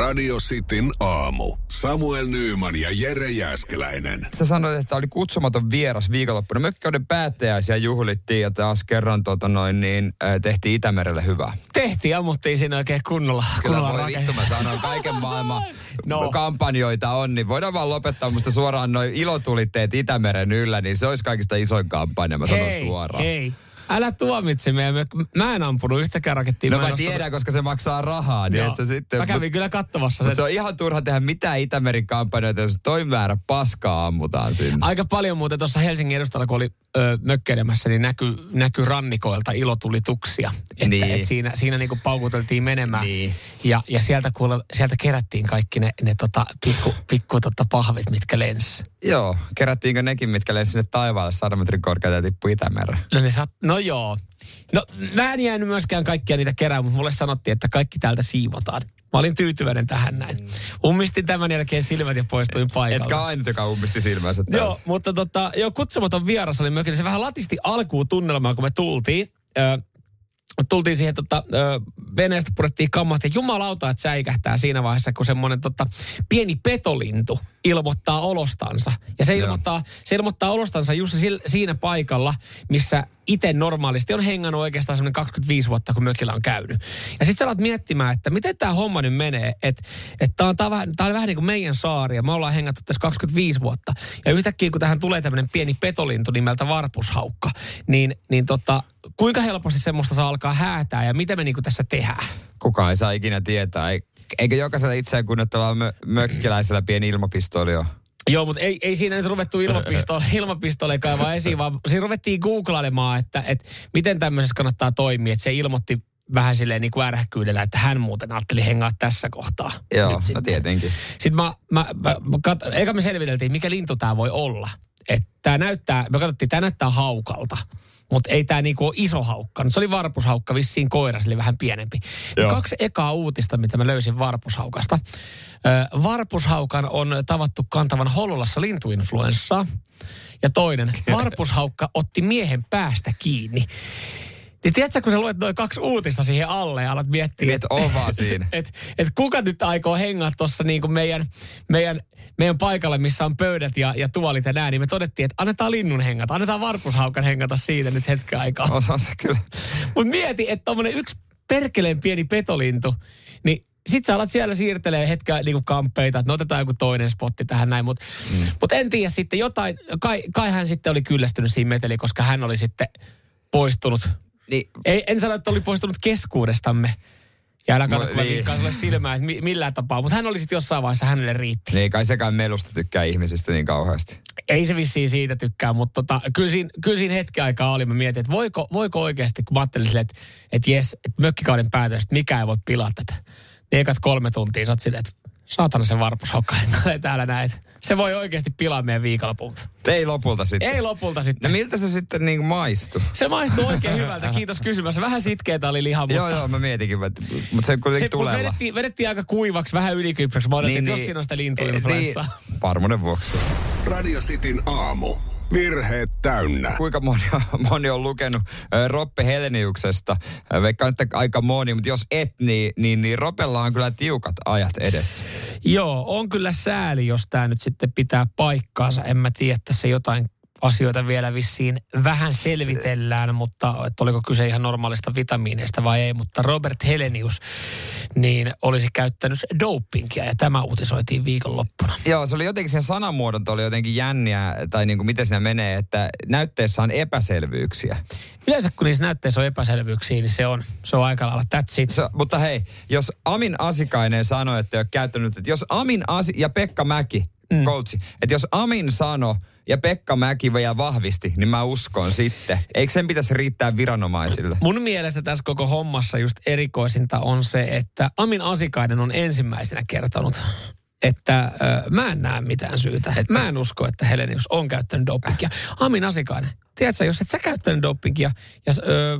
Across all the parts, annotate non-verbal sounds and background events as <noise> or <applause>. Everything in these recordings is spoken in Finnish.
Radio Cityn aamu. Samuel Nyyman ja Jere Jäskeläinen. Sä sanoit, että oli kutsumaton vieras viikonloppuna. Mökkäuden päättäjäisiä juhlittiin ja taas kerran tota noin, niin, äh, tehtiin Itämerelle hyvää. Tehtiin, ammuttiin siinä oikein kunnolla. Kyllä kunnolla voi vittu, mä sanon, kaiken <laughs> maailman No. no. kampanjoita on, niin voidaan vaan lopettaa musta suoraan noin ilotulitteet Itämeren yllä, niin se olisi kaikista isoin kampanja, mä sanon hei, suoraan. hei. Älä tuomitse meidän. Mä en ampunut yhtäkään rakettia. No en mä ostanut- tiedän, koska se maksaa rahaa, niin et sä sitten... Mä kävin kyllä katsomassa sen. se on ihan turha tehdä mitään Itämerin kampanjoita, jos toi määrä paskaa ammutaan sinne. Aika paljon muuten tuossa Helsingin edustalla, kun oli ö, mökkeilemässä, niin näkyi näky rannikoilta ilotulituksia. Että Niin. et siinä, siinä niinku paukuteltiin menemään. Niin. Ja, ja sieltä, kuule, sieltä kerättiin kaikki ne, ne tota, pikku, pikku tota pahvit, mitkä lens. Joo, kerättiinkö nekin, mitkä lensi sinne taivaalle 100 metrin korkealta ja tippui Itämereen? No, ne sat, no joo. No mä en jäänyt myöskään kaikkia niitä kerää, mutta mulle sanottiin, että kaikki täältä siivotaan. Mä olin tyytyväinen tähän näin. Ummistin tämän jälkeen silmät ja poistuin paikalta. Etkä ainut, joka ummisti silmänsä. täällä. Joo, mutta tota, joo, kutsumaton vieras oli mökillä. Se vähän latisti alkuun tunnelmaa, kun me tultiin. Ö, tultiin siihen tota, ö, veneestä purettiin kammat ja jumalauta, että säikähtää siinä vaiheessa, kun semmoinen tota, pieni petolintu ilmoittaa olostansa. Ja se ilmoittaa, se ilmoittaa olostansa just siinä paikalla, missä itse normaalisti on hengannut oikeastaan semmoinen 25 vuotta, kun mökillä on käynyt. Ja sitten sä alat miettimään, että miten tämä homma nyt menee, että et tämä on, tää on, vähän- tää on vähän niin kuin meidän saari ja me ollaan hengattu tässä 25 vuotta. Ja yhtäkkiä kun tähän tulee tämmöinen pieni petolintu nimeltä varpushaukka, niin, niin tota, kuinka helposti semmoista saa alkaa häätää ja mitä me niinku tässä tehdään? Kukaan ei saa ikinä tietää. Ei- Eikö jokaisella itseään kunnettavalla mö- mökkiläisellä pieni ilmapistooli ole? Joo, mutta ei, ei siinä nyt ruvettu ilmapistole, <laughs> ilmapistoleja kaivaa esiin, vaan siinä ruvettiin googlailemaan, että, että miten tämmöisessä kannattaa toimia. Että se ilmoitti vähän silleen niin kuin ärhäkkyydellä, että hän muuten ajatteli hengaa tässä kohtaa. Joo, Nyt no sitten. tietenkin. Sitten mä, mä, mä, mä kat, eikä me selviteltiin, mikä lintu tämä voi olla. Että tämä näyttää, me katsottiin, tämä näyttää haukalta. Mutta ei tämä niinku ole iso haukka. No, Se oli varpushaukka, vissiin koira, se oli vähän pienempi. Ja Joo. kaksi ekaa uutista, mitä mä löysin varpushaukasta. Ö, varpushaukan on tavattu kantavan Hollolassa lintuinfluenssaa. Ja toinen, <laughs> varpushaukka otti miehen päästä kiinni. Niin tiedätkö, kun sä luet noin kaksi uutista siihen alle ja alat miettiä, Et vaan siinä. <laughs> et, et kuka nyt aikoo hengaa tuossa niinku meidän, meidän, meidän paikalle, missä on pöydät ja, ja tuolit ja näin, niin me todettiin, että annetaan linnun hengata, annetaan varpushaukan hengata siitä nyt hetken aikaa. Osa se kyllä. Mutta mieti, että tommonen yksi perkeleen pieni petolintu, niin sit sä alat siellä siirtelee hetken niinku kamppeita, että no otetaan joku toinen spotti tähän näin, mutta mm. mut en tiedä sitten jotain, kai, kai hän sitten oli kyllästynyt siihen meteliin, koska hän oli sitten poistunut Niin, ei, en sano, että oli poistunut keskuudestamme. Ja älä katso, kun niin. sulle silmään, että mi- millään tapaa. Mutta hän oli sitten jossain vaiheessa, hänelle riitti. niin kai sekään melusta tykkää ihmisistä niin kauheasti. Ei se vissiin siitä tykkää, mutta tota, kyllä, siinä, kyllä siinä hetki aikaa oli. Mä mietin, että voiko, voiko oikeasti, kun mä ajattelin silleen, että, että jes, että mökkikauden päätös, että mikä ei voi pilaa tätä. Niin ekat kolme tuntia sä oot silleen, että saatana se hengailee täällä näin. Se voi oikeasti pilaa meidän viikonlopun. Ei lopulta sitten. Ei lopulta No sitten. miltä se sitten niin maistui? Se maistuu oikein hyvältä, kiitos kysymässä. Vähän sitkeetä oli liha, mutta... Joo, joo, mä mietinkin, mutta, mutta se kuitenkin Se, tulella. vedettiin, vedettiin aika kuivaksi, vähän ylikypsäksi. Mä odotin, niin, että jos siinä on sitä lintuinfluenssaa. Niin, varmuuden vuoksi. Radio Cityn aamu. Virheet täynnä. Kuinka moni, <laughs> moni on lukenut Roppe Heleniuksesta? Ö, Veikkaan, että aika moni, mutta jos et, niin, niin, niin Ropella on kyllä tiukat ajat edessä. Joo, on kyllä sääli, jos tämä nyt sitten pitää paikkaansa. En mä tiedä, tässä jotain asioita vielä vissiin vähän selvitellään, mutta että oliko kyse ihan normaalista vitamiineista vai ei. Mutta Robert Helenius niin olisi käyttänyt dopingia ja tämä uutisoitiin viikonloppuna. Joo, se oli jotenkin, sen sanamuodot oli jotenkin jänniä, tai niin kuin miten siinä menee, että näytteessä on epäselvyyksiä. Yleensä kun niissä näytteissä on epäselvyyksiä, niin se on, se on aika lailla that's it. Se, mutta hei, jos Amin Asikainen sanoi, että ei ole käyttänyt, että jos Amin Asi ja Pekka Mäki, mm. coachi, että jos Amin sano ja Pekka Mäki vielä vahvisti, niin mä uskon sitten. Eikö sen pitäisi riittää viranomaisille? Mun mielestä tässä koko hommassa just erikoisinta on se, että Amin Asikainen on ensimmäisenä kertonut, että ö, mä en näe mitään syytä. Et mä en usko, että Helenius on käyttänyt dopingia. Amin Asikainen, tiedätkö, jos et sä käyttänyt dopingia ja ö,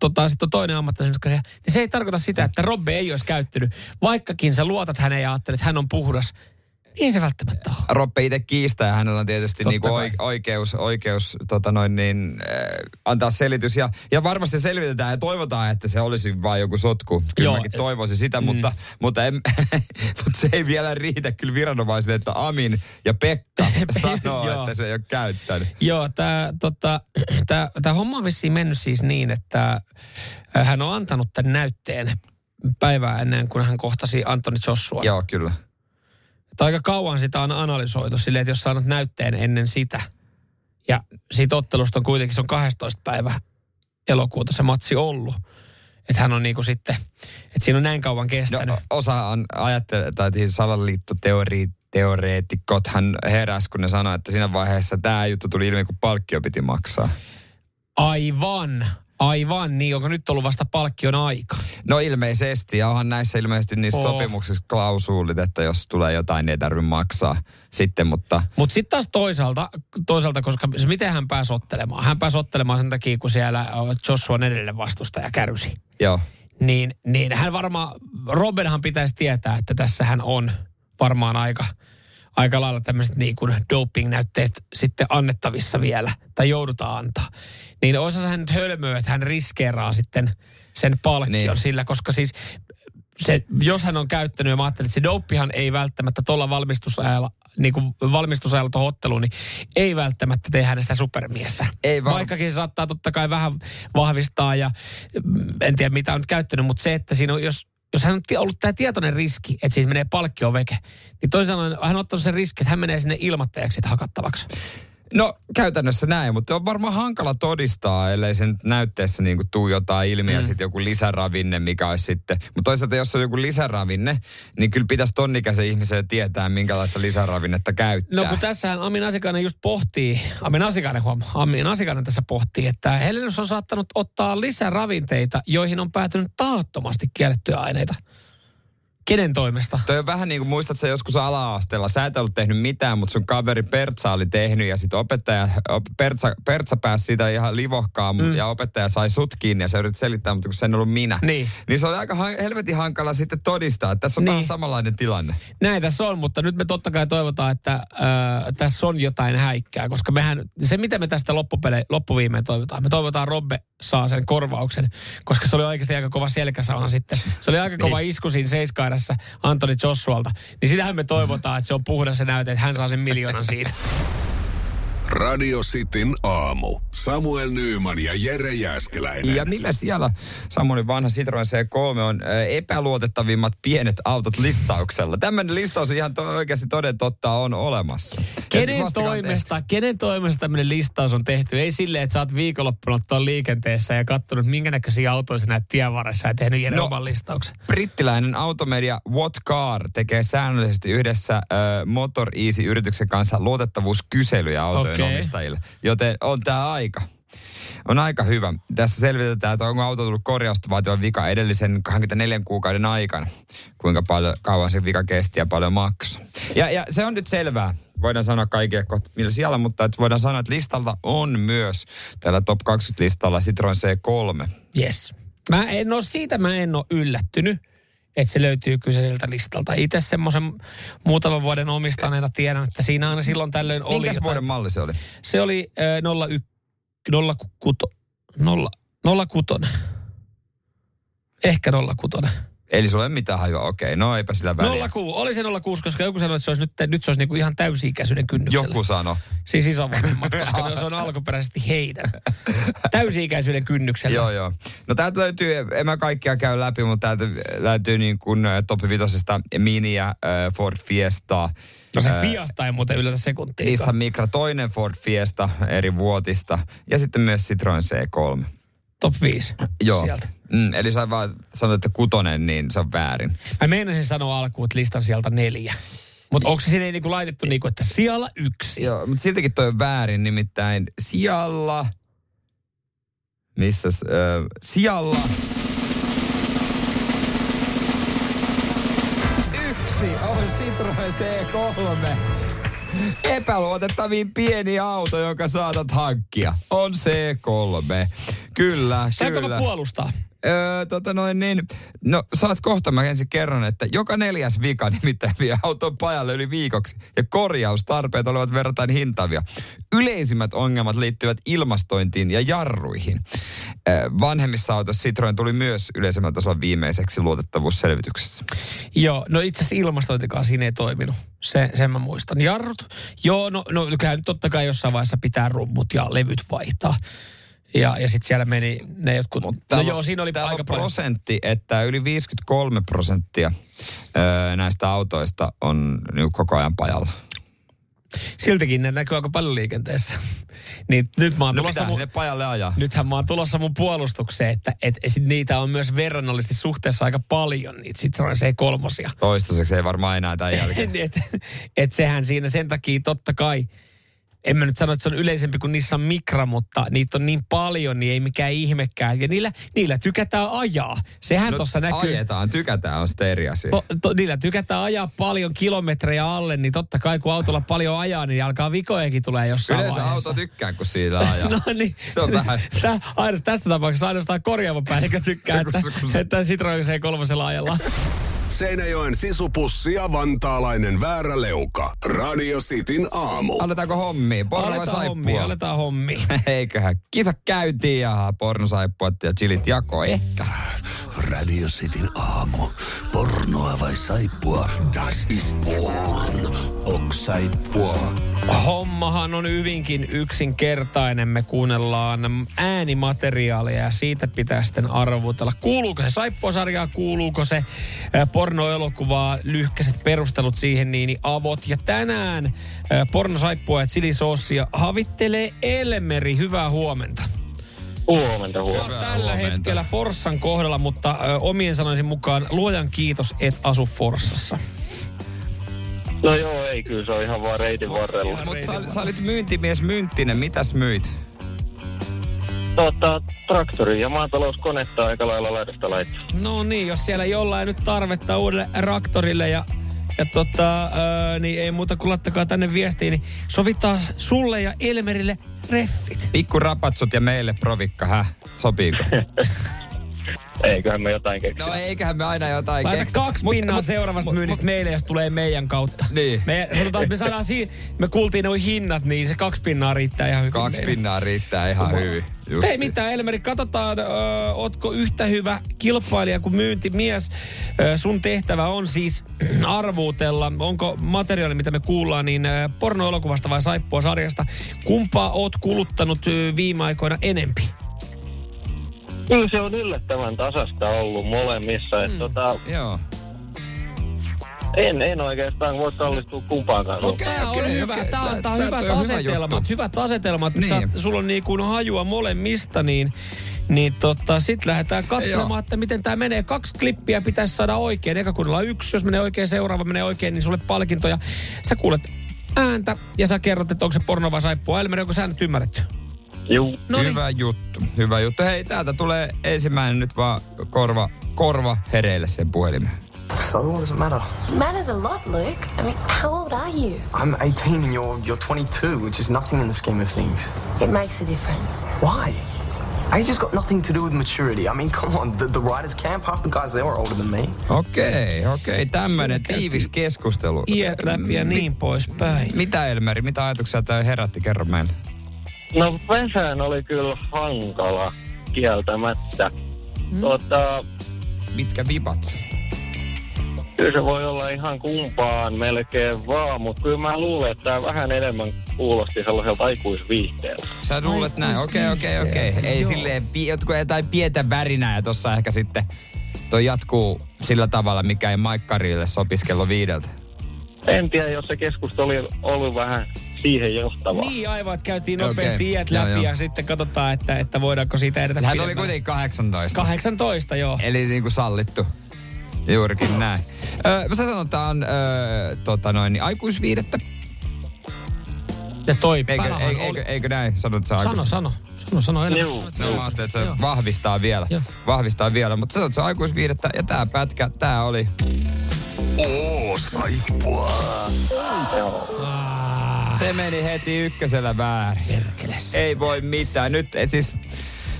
tota, sitten on toinen ammattilainen, niin se ei tarkoita sitä, että Robbe ei olisi käyttänyt. Vaikkakin sä luotat häneen ja ajattelet, että hän on puhdas, Ei se välttämättä ole. Roppe itse kiistää ja hänellä on tietysti Totta niinku kai. oikeus, oikeus tota noin niin, äh, antaa selitys. Ja, ja varmasti selvitetään ja toivotaan, että se olisi vain joku sotku. Kyllä Joo. mäkin toivoisin sitä, mm. mutta, mutta, en, <laughs> mutta se ei vielä riitä kyllä viranomaisille, että Amin ja Pekka <laughs> sanoo, Joo. että se ei ole käyttänyt. Joo, tämä tota, <clears throat> tää, tää homma on vissiin mennyt siis niin, että äh, hän on antanut tämän näytteen päivää ennen kuin hän kohtasi Antoni Joshua. Joo, kyllä. Että aika kauan sitä on analysoitu silleen, että jos sä annat näytteen ennen sitä, ja siitä ottelusta on kuitenkin, se on 12 päivä elokuuta se matsi ollut. Että hän on niinku sitten, että siinä on näin kauan No, kestänyt. osa on ajattelee, tai siis salaliittoteori teoreetikot hän heräs, kun ne sanoi, että siinä vaiheessa tämä juttu tuli ilmi, kun palkkio piti maksaa. Aivan, aivan, niin onko nyt ollut vasta palkkion aika? No ilmeisesti, ja onhan näissä ilmeisesti niissä Oo. sopimuksissa klausuulit, että jos tulee jotain, niin ei tarvitse maksaa sitten, mutta Mutta sitten taas toisaalta, toisaalta, koska se, miten hän pääsi ottelemaan? Hän pääsi ottelemaan sen takia, kun siellä Joshua edellinen vastustaja kärsi. joo. Niin, niin hän varmaan, Robinhan pitäisi tietää, että tässä hän on varmaan aika, aika lailla tämmöiset niin kuin doping-näytteet sitten annettavissa vielä, tai joudutaan antaa. Niin olisi hän nyt hölmöä, että hän riskeeraa sitten sen palkkion Niin. sillä, koska siis se, jos hän on käyttänyt, ja mä ajattelin, että se doppihan ei välttämättä tuolla valmistusajalla, niin kuin valmistusajalla tuohon otteluun, niin ei välttämättä tee hänestä supermiestä. Ei vaan- Vaikkakin se saattaa totta kai vähän vahvistaa ja mm, en tiedä mitä on nyt käyttänyt, mutta se, että siinä on, jos, jos hän on ollut tämä tietoinen riski, että siitä menee palkkio veke, niin sanoen hän on ottanut sen riski, että hän menee sinne ilmoittajaksi sit hakattavaksi. No käytännössä näin, mutta on varmaan hankala todistaa, ellei sen näytteessä niin kuin tuu jotain ilmi mm. ja sitten joku lisäravinne, mikä olisi sitten. Mutta toisaalta jos on joku lisäravinne, niin kyllä pitäisi tonnikäisen ihmisen tietää, minkälaista lisäravinnetta käyttää. No kun tässähän Amin Asikainen just pohtii, Amin Asikainen huom, Amin Asikainen tässä pohtii, että Helenus on saattanut ottaa lisäravinteita, joihin on päätynyt tahattomasti kiellettyjä aineita. Kenen toimesta? Toi on vähän niin kuin muistat sä joskus ala-asteella. Sä et ollut tehnyt mitään, mutta sun kaveri Pertsa oli tehnyt ja sitten opettaja, op, Pertsa, Pertsa pääsi siitä ihan livohkaan mm. ja opettaja sai sut kiinni ja sä yritit selittää, mutta kun sen ollut minä. Niin. Niin se oli aika helvetin hankala sitten todistaa, että tässä on Niin. vähän samanlainen tilanne. Näin tässä on, mutta nyt me totta kai toivotaan, että äh, tässä on jotain häikkää, koska mehän, se mitä me tästä loppupele, loppuviimeen toivotaan, me toivotaan Robbe saa sen korvauksen, koska se oli oikeasti aika kova selkäsauna sitten. Se oli aika kova isku siinä seiskaidassa Antoni Joshualta. Niin sitähän me toivotaan, että se on puhdas se näyte, että hän saa sen miljoonan siitä. Radio Cityn aamu. Samuel Nyyman ja Jere Jäskeläinen. Ja millä siellä Samuelin vanha Citroen C3 on epäluotettavimmat pienet autot listauksella? Tämmöinen listaus ihan to- oikeasti toden totta on olemassa. Kenen toimesta, kenen toimesta tämmöinen listaus on tehty? Ei silleen, että sä oot viikonloppuna tuolla liikenteessä ja katsonut, minkä näköisiä autoja sä näet tien varressa ja tehnyt Jere No. oman listauksen. Brittiläinen automedia What Car tekee säännöllisesti yhdessä ö, Motor Easy-yrityksen kanssa luotettavuuskyselyjä autojen Okei. omistajille. Joten on tämä aika. On aika hyvä. Tässä selvitetään, että onko auto tullut korjausta vaativa vika edellisen 24 kuukauden aikana. Kuinka paljon kauan se vika kesti ja paljon maksoi. Ja, ja se on nyt selvää. Voidaan sanoa kaikille kohta millä siellä, mutta että voidaan sanoa, että listalta on myös tällä top 20 listalla Citroen C3. Yes. Mä en ole, siitä mä en ole yllättynyt, että se löytyy kyseiseltä listalta. Itse semmoisen muutaman vuoden omistaneena tiedän, että siinä aina silloin tällöin oli. Minkäs vuoden malli se oli? Se oli äh, 01, 06, 0, 06. Ehkä 06. Eli sulla ei ole mitään hajua, okei, no eipä sillä väliä. 06. Oli se 06, koska joku sanoi, että se olisi nyt, nyt se olisi niinku ihan täysi-ikäisyyden kynnyksellä. Joku sano. Siis isovanhemmat, koska se on alkuperäisesti heidän. Täysi-ikäisyyden kynnyksellä. Joo, joo. No täältä löytyy, en mä kaikkia käy läpi, mutta täältä löytyy niin kuin äh, top vitosesta Mini ja äh, Ford Fiesta. No se äh, Fiasta ei muuten yllätä sekuntia. Nissan Micra, toinen Ford Fiesta eri vuotista. Ja sitten myös Citroen C3. Top 5 Joo. sieltä. Mm, eli sä vaan sanoit, että kutonen, niin se on väärin. Mä meinasin sanoa alkuun, että listan sieltä neljä. Mutta onko se sinne niinku laitettu niinku, että siellä yksi? Joo, mutta siltikin toi on väärin, nimittäin sijalla... Missäs? Äh, sijalla... Yksi on Citroen C3. Epäluotettavin pieni auto, jonka saatat hankkia, on C3. Kyllä, Saanko kyllä. puolustaa? Öö, tota noin niin, no saat kohta, mä ensin kerron, että joka neljäs vika <laughs> nimittäin vie auton pajalle yli viikoksi ja korjaustarpeet olivat verratain hintavia. Yleisimmät ongelmat liittyvät ilmastointiin ja jarruihin. Öö, vanhemmissa autoissa Citroen tuli myös yleisemmällä tasolla viimeiseksi luotettavuusselvityksessä. Joo, no itse asiassa ilmastointikaan siinä ei toiminut. Se, sen mä muistan. Jarrut, joo, no, no kyllä nyt totta kai jossain vaiheessa pitää rummut ja levyt vaihtaa. Ja, ja sitten siellä meni ne jotkut... no Täällä joo, siinä oli aika on paljon. prosentti, että yli 53 prosenttia öö, näistä autoista on niin koko ajan pajalla. Siltikin ne näkyy aika paljon liikenteessä. <laughs> niin nyt mä oon No tulossa mun, sinne pajalle ajaa. nythän mä oon tulossa mun puolustukseen, että et, sit niitä on myös verrannollisesti suhteessa aika paljon, niitä Citroen C3. Toistaiseksi ei varmaan enää tämän jälkeen. <laughs> et, et sehän siinä sen takia totta kai, en mä nyt sano, että se on yleisempi kuin Nissan Micra, mutta niitä on niin paljon, niin ei mikään ihmekään. Ja niillä, niillä tykätään ajaa. Sehän no, tuossa näkyy. Ajetaan, tykätään on sitten eri asia. To, to, niillä tykätään ajaa paljon kilometrejä alle, niin totta kai kun autolla paljon ajaa, niin alkaa vikojakin tulee jossain Yleensä vaiheessa. auto tykkää, kun siitä ajaa. <laughs> No niin. Se on vähän... Tää, aina, tästä tapauksessa ainoastaan korjaava päällikkö tykkää, <laughs> että, että Citroen C3 ajellaan. Seinäjoen sisupussi ja vantaalainen vääräleuka. Radio Cityn aamu. Aletaanko hommia? Porno Aletaan hommia, saippua? aletaan hommia. <laughs> Eiköhän kisa käytiin ja pornosaippuat ja chilit jako ehkä. Radio Cityn aamu. Pornoa vai saippua? Das ist porn. Ok saippua. Hommahan on hyvinkin yksinkertainen. Me kuunnellaan äänimateriaalia ja siitä pitää sitten arvutella. Kuuluuko se saippuasarjaa, kuuluuko se pornoelokuvaa, lyhkäiset perustelut siihen, niin avot. Ja tänään ää, pornosaippua ja chilisoosia havittelee Elmeri. Hyvää huomenta. Huomenta, Se on huomenta. Tällä huomenta. hetkellä Forssan kohdalla, mutta ö, omien sanoisin mukaan luojan kiitos, et asu Forssassa. No joo, ei kyllä se on ihan vaan reitin varrella. Mutta sä, sä olit myyntimies Mynttinen, mitäs myit? Tota, traktori ja maatalouskonetta aika lailla laidasta laittaa. No niin, jos siellä jollain nyt tarvetta uudelle raktorille ja, ja tota, ö, niin ei muuta kuin laittakaa tänne viestiin, niin sovitaan sulle ja Elmerille reffit. Pikku rapatsut ja meille provikka, häh? Sopiiko? <laughs> Eiköhän me jotain keksiä. No eiköhän me aina jotain Laita kaksi Mut- pinnaa mut- seuraavasta mut- myynnistä meille, jos tulee meidän kautta. Niin. Me, sanotaan, että me saadaan siinä, me kuultiin nuo hinnat, niin se kaksi pinnaa riittää ihan hyvin. Kaksi meille. pinnaa riittää ihan hyvin. Just Ei mitään, Elmeri, katsotaan, ö, ootko yhtä hyvä kilpailija kuin myyntimies. Ö, sun tehtävä on siis <clears throat> arvuutella, onko materiaali, mitä me kuullaan, niin ö, pornoelokuvasta vai saippua sarjasta. Kumpaa oot kuluttanut ö, viime aikoina enempi? Kyllä se on yllättävän tasasta ollut molemmissa. Et tota, Joo. En, en oikeastaan voi kallistua kumpaankaan. No, tää on okei, hyvä, okei. tää on, Tää- on hyvät on hyvä asetelmat, juttu. hyvät asetelmat. Niin. Sä, sulla on niin kuin hajua molemmista, niin niin tota, sit lähdetään katsomaan, Joo. että miten tämä menee. Kaksi klippiä pitäisi saada oikein. Eka kuunnella yksi, jos menee oikein, seuraava menee oikein, niin sulle palkintoja. Sä kuulet ääntä ja sä kerrot, että onko se porno vai saippua. Elmeri, onko säännöt ymmärretty? Juu. No niin. Hyvä juttu, hyvä juttu. Hei, täältä tulee ensimmäinen nyt vaan korva, korva hereille sen puhelimeen. So what does it matter? Matters a lot, Luke. I mean, how old are you? I'm 18 and you're you're 22, which is nothing in the scheme of things. It makes a difference. Why? Age has got nothing to do with maturity. I mean, <laughs> come on, the, the writers camp, half the guys there are older than me. Okei, okei, tämmönen Siinä tiivis keskustelu. Iät läpi ja niin poispäin. Mitä Elmeri, mitä ajatuksia tämä herätti? Kerro meille. No Vesään oli kyllä hankala kieltämättä. Mm. Tota, Mitkä vipat? Kyllä se voi olla ihan kumpaan melkein vaan, mutta kyllä mä luulen, että tämä vähän enemmän kuulosti sellaiselta aikuisviihteeltä. Sä luulet näin, okei, okei, okei. Ei Joo. silleen, pi- jotkut jotain pientä värinää ja tossa ehkä sitten toi jatkuu sillä tavalla, mikä ei Maikkarille sopisi kello viideltä. En tiedä, jos se keskustelu oli ollut vähän siihen johtava. Niin aivan, että käytiin nopeasti iät joo, läpi joo. ja sitten katsotaan, että, että voidaanko siitä edetä Hän oli pidemmälle. kuitenkin 18. 18, joo. Eli niin kuin sallittu. Juurikin näin. Öö, sä sanot, että on öö, tota noin, niin aikuisviidettä. Ja toi Eikö, eikö, oli... eikö, eikö näin? Sanot, että se on Sano, sano. Sano, sano enemmän. Juu. Sano, se No, mä ajattelin, että se Joo. vahvistaa vielä. Joo. Vahvistaa vielä, mutta sanot, että se on aikuisviidettä. Ja tää pätkä, tää oli... Oo, saippua. Se meni heti ykkösellä väärin. Ei voi mitään. Nyt et siis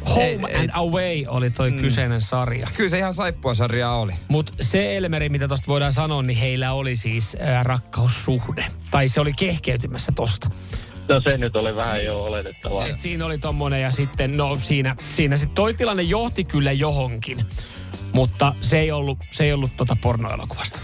Home Ei- and ei- Away oli toi mm. kyseinen sarja. Kyllä se ihan saippuasarja oli. Mutta se Elmeri, mitä tosta voidaan sanoa, niin heillä oli siis ää, rakkaussuhde. Tai se oli kehkeytymässä tosta. No se nyt oli vähän jo oletettavaa. Et siinä oli tommonen ja sitten, no siinä, siinä sitten toi tilanne johti kyllä johonkin. Mutta se ei ollut, se ei ollut tota pornoelokuvasta.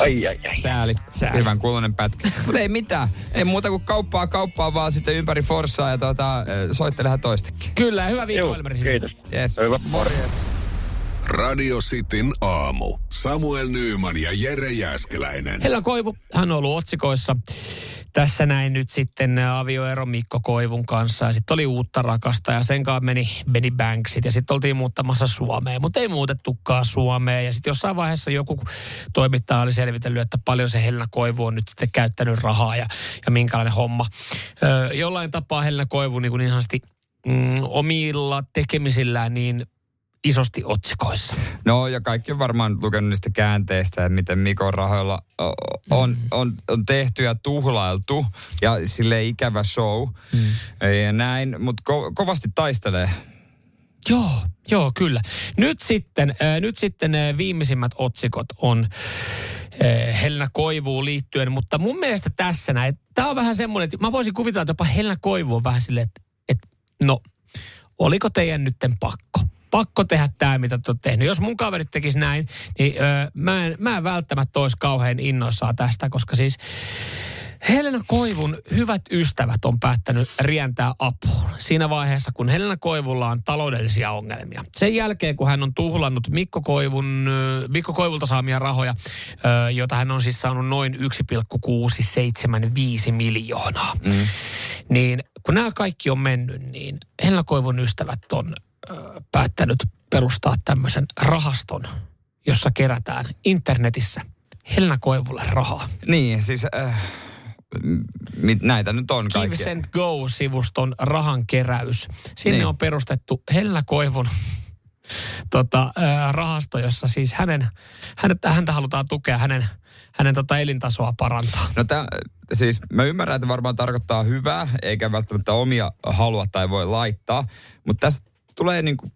Ai ai ai. Sääli. Sääli. Hyvän kuulonen pätkä. <laughs> Mutta ei mitään. Ei muuta kuin kauppaa kauppaa vaan sitten ympäri Forssaa ja tota, soittelehan toistekin. Kyllä, hyvä viikko sinne. kiitos. Yes. Hyvä. Morjens. Radio Cityn aamu. Samuel Nyyman ja Jere Jäskeläinen. Hella Koivu, hän on ollut otsikoissa. Tässä näin nyt sitten avioero Mikko Koivun kanssa. Ja sitten oli uutta rakasta ja sen kanssa meni Benny Banksit. Ja sitten oltiin muuttamassa Suomeen, mutta ei muutettukaan Suomeen. Ja sitten jossain vaiheessa joku toimittaja oli selvitellyt, että paljon se Helena Koivu on nyt sitten käyttänyt rahaa ja, ja minkälainen homma. Jollain tapaa Helena Koivu niin, kuin sanotusti mm, omilla tekemisillään niin isosti otsikoissa. No ja kaikki on varmaan lukenut niistä käänteistä, että miten Mikon rahoilla on, on, on tehty ja tuhlailtu ja sille ikävä show mm. ja näin, mutta ko- kovasti taistelee. Joo, joo, kyllä. Nyt sitten, äh, nyt sitten äh, viimeisimmät otsikot on äh, Helena Koivuun liittyen, mutta mun mielestä tässä näin, tämä on vähän semmoinen, että mä voisin kuvitella, että jopa Helena Koivu on vähän silleen, että, että no, oliko teidän nytten pakko? Pakko tehdä tämä, mitä te olette tehnyt. Jos mun kaverit tekis näin, niin öö, mä, en, mä en välttämättä olisi kauhean innoissaan tästä, koska siis Helena Koivun hyvät ystävät on päättänyt rientää apuun siinä vaiheessa, kun Helena Koivulla on taloudellisia ongelmia. Sen jälkeen, kun hän on tuhlannut Mikko, Koivun, Mikko Koivulta saamia rahoja, jota hän on siis saanut noin 1,675 miljoonaa, mm. niin kun nämä kaikki on mennyt, niin Helena Koivun ystävät on päättänyt perustaa tämmöisen rahaston, jossa kerätään internetissä Helena Koivulle rahaa. Niin, siis äh, mit, näitä nyt on Give and Go-sivuston rahankeräys. Sinne Niin. on perustettu Hella Koivun <laughs> tota, ää, rahasto, jossa siis hänen, hänet, häntä halutaan tukea, hänen, hänen tota elintasoa parantaa. No tää, siis mä ymmärrän, että varmaan tarkoittaa hyvää, eikä välttämättä omia halua tai voi laittaa, mutta tässä tulee niinku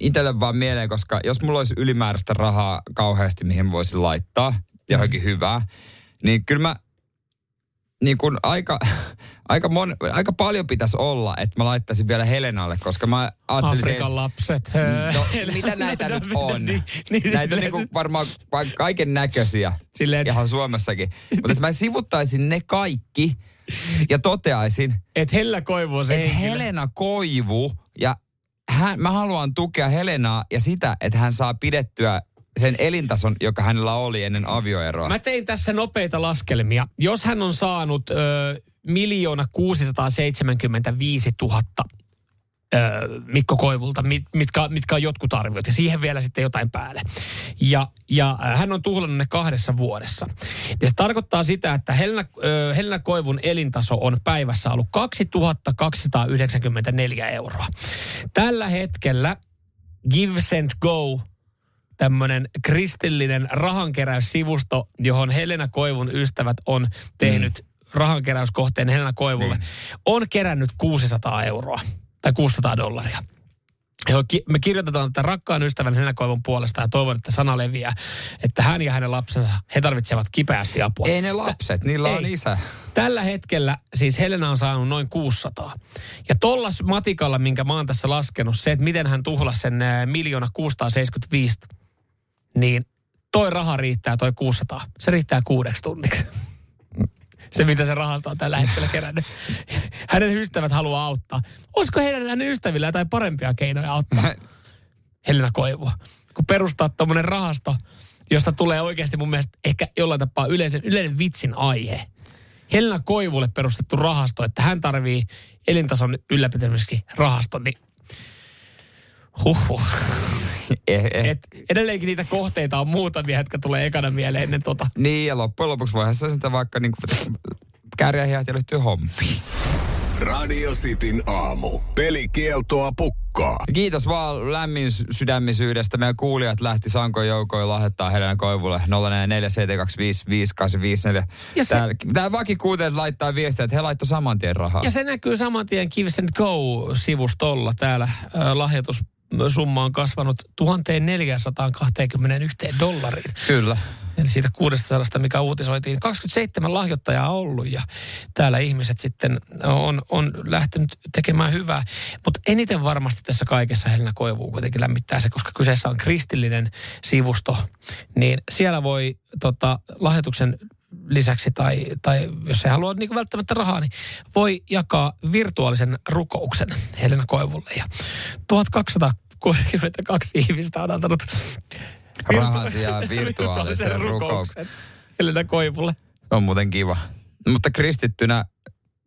itselle vaan mieleen, koska jos mulla olisi ylimääräistä rahaa kauheasti, mihin voisin laittaa johonkin Mm. hyvää, niin kyllä mä niin kun aika, aika, mon, aika paljon pitäisi olla, että mä laittaisin vielä Helenalle, koska mä ajattelisin... Afrikan lapset. No, <laughs> mitä näitä nyt on? Niin, niin, näitä on niinku varmaan kaiken näköisiä. Silleen, että- Ihan Suomessakin. Mutta että mä sivuttaisin ne kaikki ja toteaisin, Et Hella Koivu on se että henkilö. Helena Koivu ja hän, mä haluan tukea Helenaa ja sitä, että hän saa pidettyä sen elintason, joka hänellä oli ennen avioeroa. Mä tein tässä nopeita laskelmia. Jos hän on saanut ö, miljoona 675 000 ö, Mikko Koivulta, mit, mitkä, mitkä on jotkut arviot, ja siihen vielä sitten jotain päälle. Ja, ja hän on tuhlannut ne kahdessa vuodessa. Ja se tarkoittaa sitä, että Helena, Helena Koivun elintaso on päivässä ollut 2294 euroa. Tällä hetkellä Give and Go tämmöinen kristillinen rahankeräyssivusto, johon Helena Koivun ystävät on tehnyt mm. rahankeräyskohteen Helena Koivulle, niin. on kerännyt 600 euroa tai 600 dollaria. Me kirjoitetaan tätä rakkaan ystävän Helena Koivun puolesta ja toivon, että sana leviää, että hän ja hänen lapsensa, he tarvitsevat kipeästi apua. Ei ne lapset, niillä on Ei. isä. Tällä hetkellä siis Helena on saanut noin 600. Ja tollas matikalla, minkä mä oon tässä laskenut, se, että miten hän tuhlasi sen ää, miljoona 675, niin toi raha riittää, toi 600. Se riittää kuudeksi tunniksi. Se, mitä se rahasta on tällä hetkellä kerännyt. Hänen ystävät haluaa auttaa. Olisiko heidän, hänen ystävillä jotain parempia keinoja auttaa? Helena Koivua. Kun perustaa tuommoinen rahasto, josta tulee oikeasti mun mielestä ehkä jollain tapaa yleisen, yleinen vitsin aihe. Helena Koivulle perustettu rahasto, että hän tarvii elintason ylläpitämiseksi rahaston, niin huhhuh. Eh, eh. Et edelleenkin niitä kohteita on muutamia, jotka tulee ekana mieleen ennen tota. Niin, ja loppujen lopuksi voihan se sitä vaikka niin kuin, kääriä hihat ja ryhtyä hommiin. Radio Cityn aamu. Pelikieltoa pukkaa. Kiitos vaan lämmin sy- sydämisyydestä. Meidän kuulijat lähti Sankon joukoin lahjoittaa Helena Koivulle 047255854. Ja se- Täällä, täällä vakikuuntelijat laittaa viestiä, että he laittoi saman tien rahaa. Ja se näkyy saman tien Gives and Go-sivustolla täällä. Ö, lahjoitussumma on kasvanut 1421 dollariin. Kyllä. Eli siitä 600, mikä uutisoitiin. 27 lahjoittajaa on ollut ja täällä ihmiset sitten on, on lähtenyt tekemään hyvää. Mutta eniten varmasti tässä kaikessa Helena Koivu kuitenkin lämmittää se, koska kyseessä on kristillinen sivusto. Niin siellä voi tota, lahjoituksen lisäksi tai, tai jos ei halua niin välttämättä rahaa, niin voi jakaa virtuaalisen rukouksen Helena Koivulle. Ja 1262 ihmistä on antanut Rahasia virtuaalisen rukouksen. Helena Koivulle. On muuten kiva. Mutta kristittynä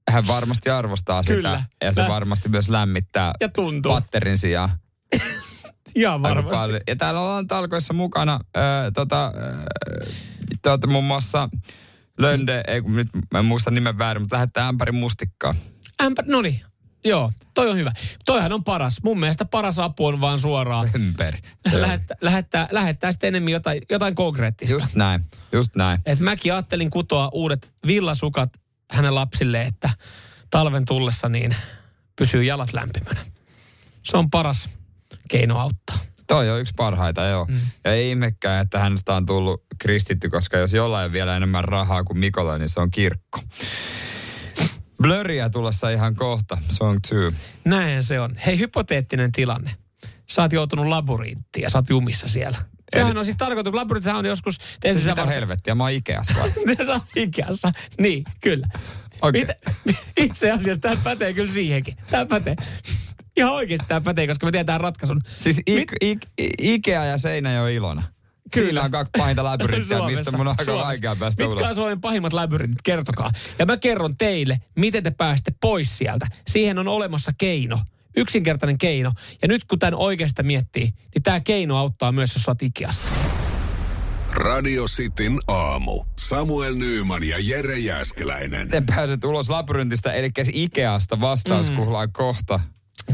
hän varmasti arvostaa sitä. Kyllä. Ja se Mä- varmasti myös lämmittää Ja tuntuu. patterin sijaan. <laughs> Ihan varmasti. Ja täällä ollaan talkoissa mukana äh, tota, äh, tota, muun muassa Lönde, ei nyt mä en muista nimen väärin, mutta lähettää ämpärin mustikkaa. Ämpä, no niin. Joo, toi on hyvä. Toihan on paras. Mun mielestä paras apu on vaan suoraan. Ympäri. <laughs> Lähettää, lähettää, lähettää sitten enemmän jotain, jotain konkreettista. Just näin, just näin. Et mäkin ajattelin kutoa uudet villasukat hänen lapsille, että talven tullessa niin pysyy jalat lämpimänä. Se on paras keino auttaa. Toi on yksi parhaita, joo. Mm. Ja ei ihmekään, että hänestä on tullut kristitty, koska jos jollain on vielä enemmän rahaa kuin Mikolla, niin se on kirkko. Blurria tulossa ihan kohta, song two. Näin se on. Hei, hypoteettinen tilanne. Sä oot joutunut labyrinttiin ja sä oot jumissa siellä. Sehän Eli- on siis tarkoitus, labyrinttihän on joskus... Se Teet sitä helvettiä, mä oon Ikeassa vai? <laughs> sä oot Ikeassa. Niin, kyllä. Okei. Itse, <laughs> itse asiassa tämä pätee kyllä siihenkin. Tämä pätee. Ihan oikeasti tämä pätee, koska me tiedetään ratkaisun. Siis ik, ik, Ikea ja Seinäjoen Ilona. Kyllä. Siinä on kaksi pahinta labyrinttiä, mistä mun on aika Suomessa. vaikea päästä Mitkä ulos. on Suomen pahimmat labyrintit? Kertokaa. Ja mä kerron teille, miten te pääsette pois sieltä. Siihen on olemassa keino. Yksinkertainen keino. Ja nyt kun tämän oikeasta miettii, niin tämä keino auttaa myös, jos sä oot Ikeassa. Radio Cityn aamu. Samuel Nyyman ja Jere Jäskeläinen. Miten pääset ulos labyrintistä, eli Ikeasta vastauskuhlaan mm. kohta.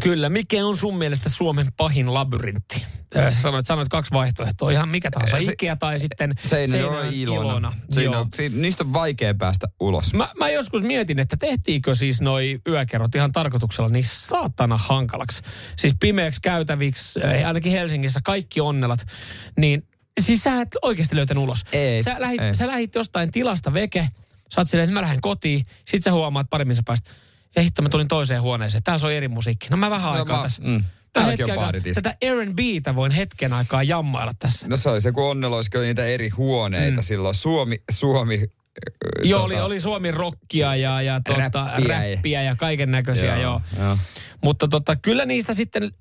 Kyllä, mikä on sun mielestä Suomen pahin labyrintti? Sä sanoit, sanoit kaksi vaihtoehtoa, ihan mikä tahansa, Se- Ikea tai sitten Seinäjoen Ilona. Siinä Joo. on, siinä, niistä on vaikea päästä ulos. Mä, mä joskus mietin, että tehtiinkö siis noi yökerrot ihan tarkoituksella niin saatana hankalaksi. Siis pimeäksi käytäviksi, eh, ainakin Helsingissä kaikki onnelat, niin siis sä et oikeasti löytänyt ulos. Ei, Sä lähit, ei. sä lähit jostain tilasta veke, sä oot silleen, että mä lähden kotiin, sit sä huomaat parin minsa päästä, ja hitto mä tulin toiseen huoneeseen, täällä soi eri musiikki. No mä vähän No aikaa mä- tässä. mm. Täälläkin on. Tätä R&Btä voin hetken aikaa jammailla tässä. No se oli se, kun onnella olisi kyllä niitä eri huoneita mm. silloin. Suomi, Suomi Joo, tota, oli, oli Suomi rockia ja, ja tota, Räppiä räppiä, ja- kaiken näköisiä, joo. joo. joo. Mutta tota, kyllä niistä sitten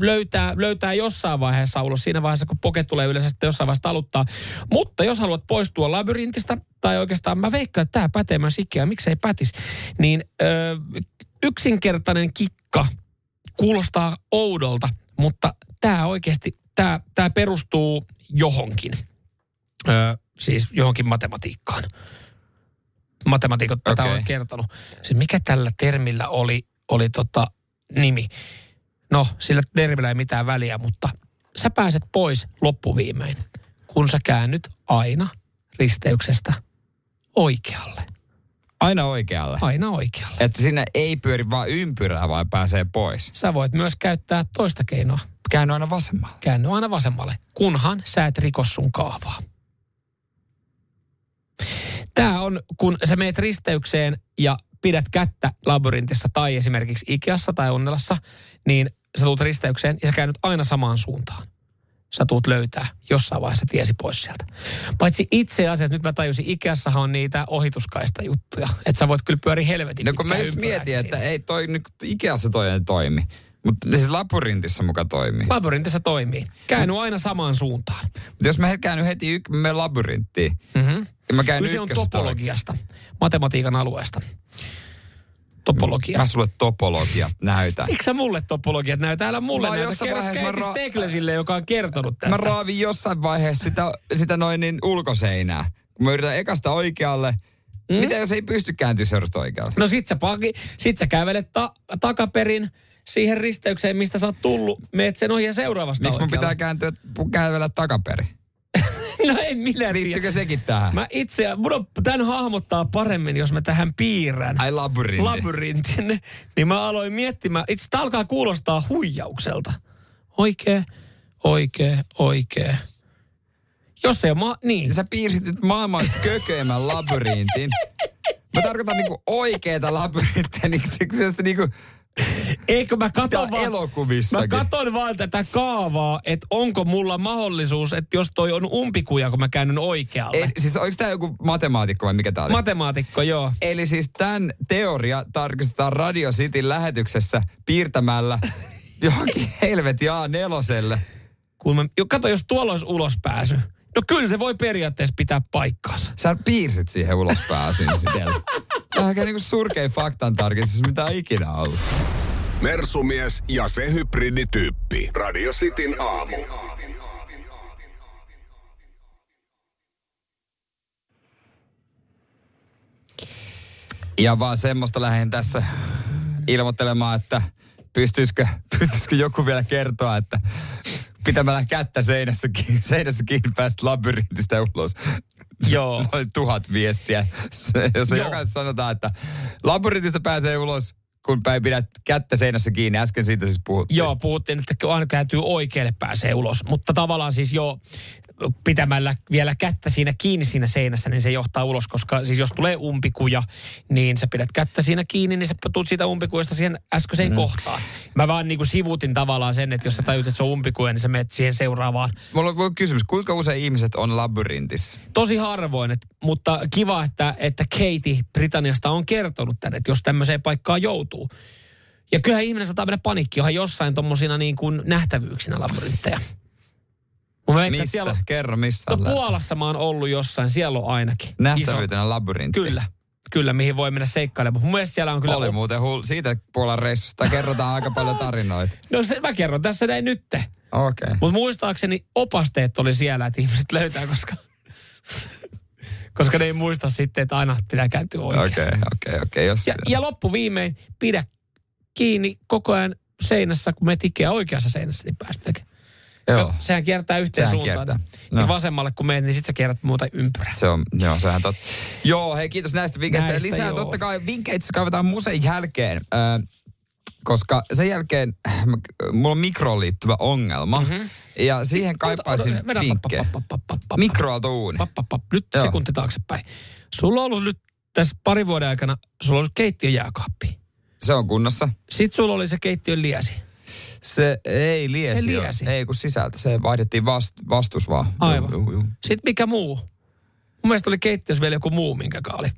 löytää, löytää jossain vaiheessa ulos. Siinä vaiheessa, kun poke tulee yleensä sitten jossain vaiheessa taluttaa. Mutta jos haluat poistua labyrintistä, tai oikeastaan mä veikkaan, että tämä pätee myös Ikea, miksei pätis, niin ö, yksinkertainen kikka kuulostaa oudolta, mutta tämä oikeasti, tämä perustuu johonkin. Ö, siis johonkin matematiikkaan. Matematiikot tätä Okei. on kertonut. Siis mikä tällä termillä oli, oli tota nimi? No, sillä termillä ei mitään väliä, mutta sä pääset pois loppuviimein, kun sä käännyt aina risteyksestä oikealle. Aina oikealle. Aina oikealle. Että sinne ei pyöri vaan ympyrää, vaan pääsee pois. Sä voit myös käyttää toista keinoa. Käänny aina vasemmalle. Käänny aina vasemmalle, kunhan sä et riko sun kaavaa. Tämä on, kun sä meet risteykseen ja pidät kättä labyrintissa tai esimerkiksi Ikeassa tai Onnelassa, niin sä tulet risteykseen ja sä käännyt aina samaan suuntaan. Sä tulet löytää jossain vaiheessa tiesi pois sieltä. Paitsi itse asiassa, nyt mä tajusin, Ikeassahan on niitä ohituskaista juttuja. Että sä voit kyllä pyöriä helvetin No kun mä just mietin, että ei toi nyt Ikeassa toi ei toimi. Mutta siis labyrintissa muka toimii. Labyrintissä toimii. Käänny aina samaan suuntaan. Mutta jos mä he- käyn heti yk, menen labyrinttiin. Mm-hmm. Mä käyn Kyse on topologiasta, matematiikan alueesta. Topologia. Mä sulle topologia näytän. Miksi sä mulle topologiat näytä? Älä mulle Mä näytä. Kerro ra- Teklesille, joka on kertonut tästä. Mä raavin jossain vaiheessa sitä, sitä noin niin ulkoseinää. Kun mä yritän ekasta oikealle, Mm? Mitä jos ei pysty kääntyä seurasta oikealle? No sit sä, paki, sit sä kävelet ta- takaperin siihen risteykseen, mistä sä oot tullut. Meet sen ohi ja seuraavasta Miksi mun pitää kääntyä, kävellä takaperin? <laughs> No en minä Liittyykö tiedä. sekin tähän? Mä itse, mun on tämän hahmottaa paremmin, jos mä tähän piirrän. Ai labyrintti. labyrintin, <laughs> niin mä aloin miettimään, itse tämä alkaa kuulostaa huijaukselta. Oikee, oikee, oikee. Jos ei ole ma- niin. Sä piirsit nyt maailman kököimmän labyrintin. Mä tarkoitan niinku oikeeta labyrinttiä, niinku, sellaista niinku, Eikö mä katon vaan, elokuvissakin. mä katon vaan tätä kaavaa, että onko mulla mahdollisuus, että jos toi on umpikuja, kun mä käännyn oikealle. ei, siis oliko tää joku matemaatikko vai mikä tää oli? Matemaatikko, joo. Eli siis tämän teoria tarkistetaan Radio Cityn lähetyksessä piirtämällä <laughs> johonkin helvetin A4. Kun mä, jo, kato, jos tuolla olisi ulospääsy. No kyllä se voi periaatteessa pitää paikkaansa. Sä piirsit siihen ulos pääsin. Tämä on niinku surkein faktan tarkistus, mitä on ikinä ollut. Mersumies ja se hybridityyppi. Radio Cityn aamu. Ja vaan semmoista lähden tässä ilmoittelemaan, että pystyisikö, <laughs> pystyisikö joku vielä kertoa, että pitämällä kättä seinässä, kiinni- seinässä kiinni päästä labyrintistä ulos. Joo. <laughs> Noin tuhat viestiä, Joo. jokaisessa sanotaan, että labyrintistä pääsee ulos, kun päin pidät kättä seinässä kiinni. Äsken siitä siis puhuttiin. Joo, puhuttiin, että aina kääntyy oikealle pääsee ulos. Mutta tavallaan siis jo pitämällä vielä kättä siinä kiinni siinä seinässä, niin se johtaa ulos, koska siis jos tulee umpikuja, niin sä pidät kättä siinä kiinni, niin sä tulet siitä umpikujasta siihen äskeiseen mm. kohtaan. Mä vaan niin kuin sivuutin tavallaan sen, että jos sä tajut, että se on umpikuja, niin sä menet siihen seuraavaan. Mulla on kysymys, kuinka usein ihmiset on labyrintissä? Tosi harvoin, et, mutta kiva, että, että Katie Britanniasta on kertonut tänne, että jos tämmöiseen paikkaan joutuu. Ja kyllähän ihminen saattaa mennä panikki johon jossain tommosina niin kuin nähtävyyksinä labyrintteja. Mun veikkaan, että Missä? siellä on, Kerro, missä no Puolassa mä oon ollut jossain, siellä on ainakin. nähtävyytenä labyrintti. Kyllä, kyllä, mihin voi mennä seikkailemaan. Mun mielestä siellä on kyllä... Oli muuten hul- siitä Puolan reissusta <laughs> kerrotaan aika paljon tarinoita. No se mä kerron tässä näin nytte. Okei. Okay. Mutta muistaakseni opasteet oli siellä, että ihmiset löytää, koska... koska ne ei muista sitten, että aina pitää kääntyä oikein. Okei, okei, okei. Jos... Ja, ja loppuviimein pidä kiinni koko ajan seinässä, kun me tikkeä oikeassa seinässä, niin päästä. Joo, Sehän kiertää yhteen Sehän suuntaan. kiertää. Niin No. vasemmalle kun menet, niin sit sä kierrät muuta ympyrää. se on, joo, sehän totta. Joo, hei kiitos näistä vinkkeistä. Näistä Lisää joo. totta kai vinkkejä itse asiassa kaivetaan museen jälkeen. Ö, koska sen jälkeen mä, mulla on mikroon liittyvä ongelma. Mm-hmm. Ja siihen kaipaisin vinkkejä. Mikroaaltouuni. Nyt Joo. sekunti taaksepäin. Sulla on ollut nyt tässä parin vuoden aikana, sulla on ollut keittiön jääkaappi. Se on kunnossa. Sitten sulla oli se keittiön liesi. Se ei liesi. Ei liesi. Ei kun sisältä. Se vaihdettiin vast, vastus vaan. Aivan. Juu, juu, juu. Sitten mikä muu? Mun mielestä oli keittiössä vielä joku muu, minkä kaali.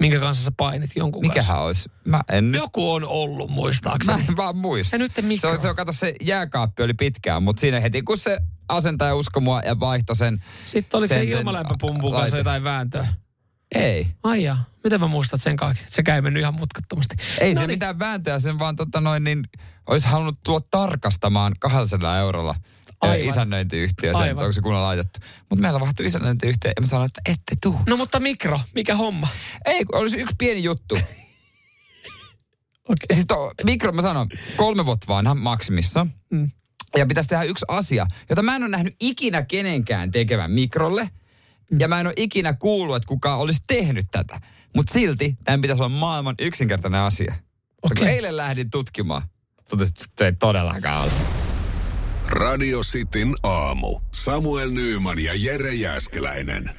Minkä kanssa sä painit jonkun kanssa. Mikähän olisi? Mä en nyt Joku on ollut Mä muistaakseni. en vaan muista. Se nyt se, mikro. on, se on, kato, se jääkaappi oli pitkään, mutta siinä heti kun se asentaja usko mua ja vaihtoi sen... Sitten oli se sen- sen ilmalämpöpumpun kanssa jotain vääntöä. Ei. Ai jaa, miten mä muistat sen kaiken? Sekä ei mennyt ihan mutkattomasti. Ei no se niin. mitään vääntöä, sen vaan tota noin, niin olisi halunnut tulla tarkastamaan 200 eurolla Aivan. isännöintiyhtiö, sen, Aivan. onko se kunnolla laitettu. Mutta meillä vaihtui isännöintiyhtiö ja mä sanoin, että ette tuu. No mutta mikro, mikä homma? Ei, olisi yksi pieni juttu. <laughs> Okei. Ja sitten mikro, mä sanon, kolme vuotta vanha maksimissa. Mm. Ja pitäisi tehdä yksi asia, jota mä en ole nähnyt ikinä kenenkään tekevän mikrolle. Ja mä en ole ikinä kuullut, että kukaan olisi tehnyt tätä. Mutta silti tämän pitäisi olla maailman yksinkertainen asia. Okei. Kun eilen lähdin tutkimaan, totesin, että se ei todellakaan ole. Radio Cityn aamu. Samuel Nyyman ja Jere Jäskeläinen.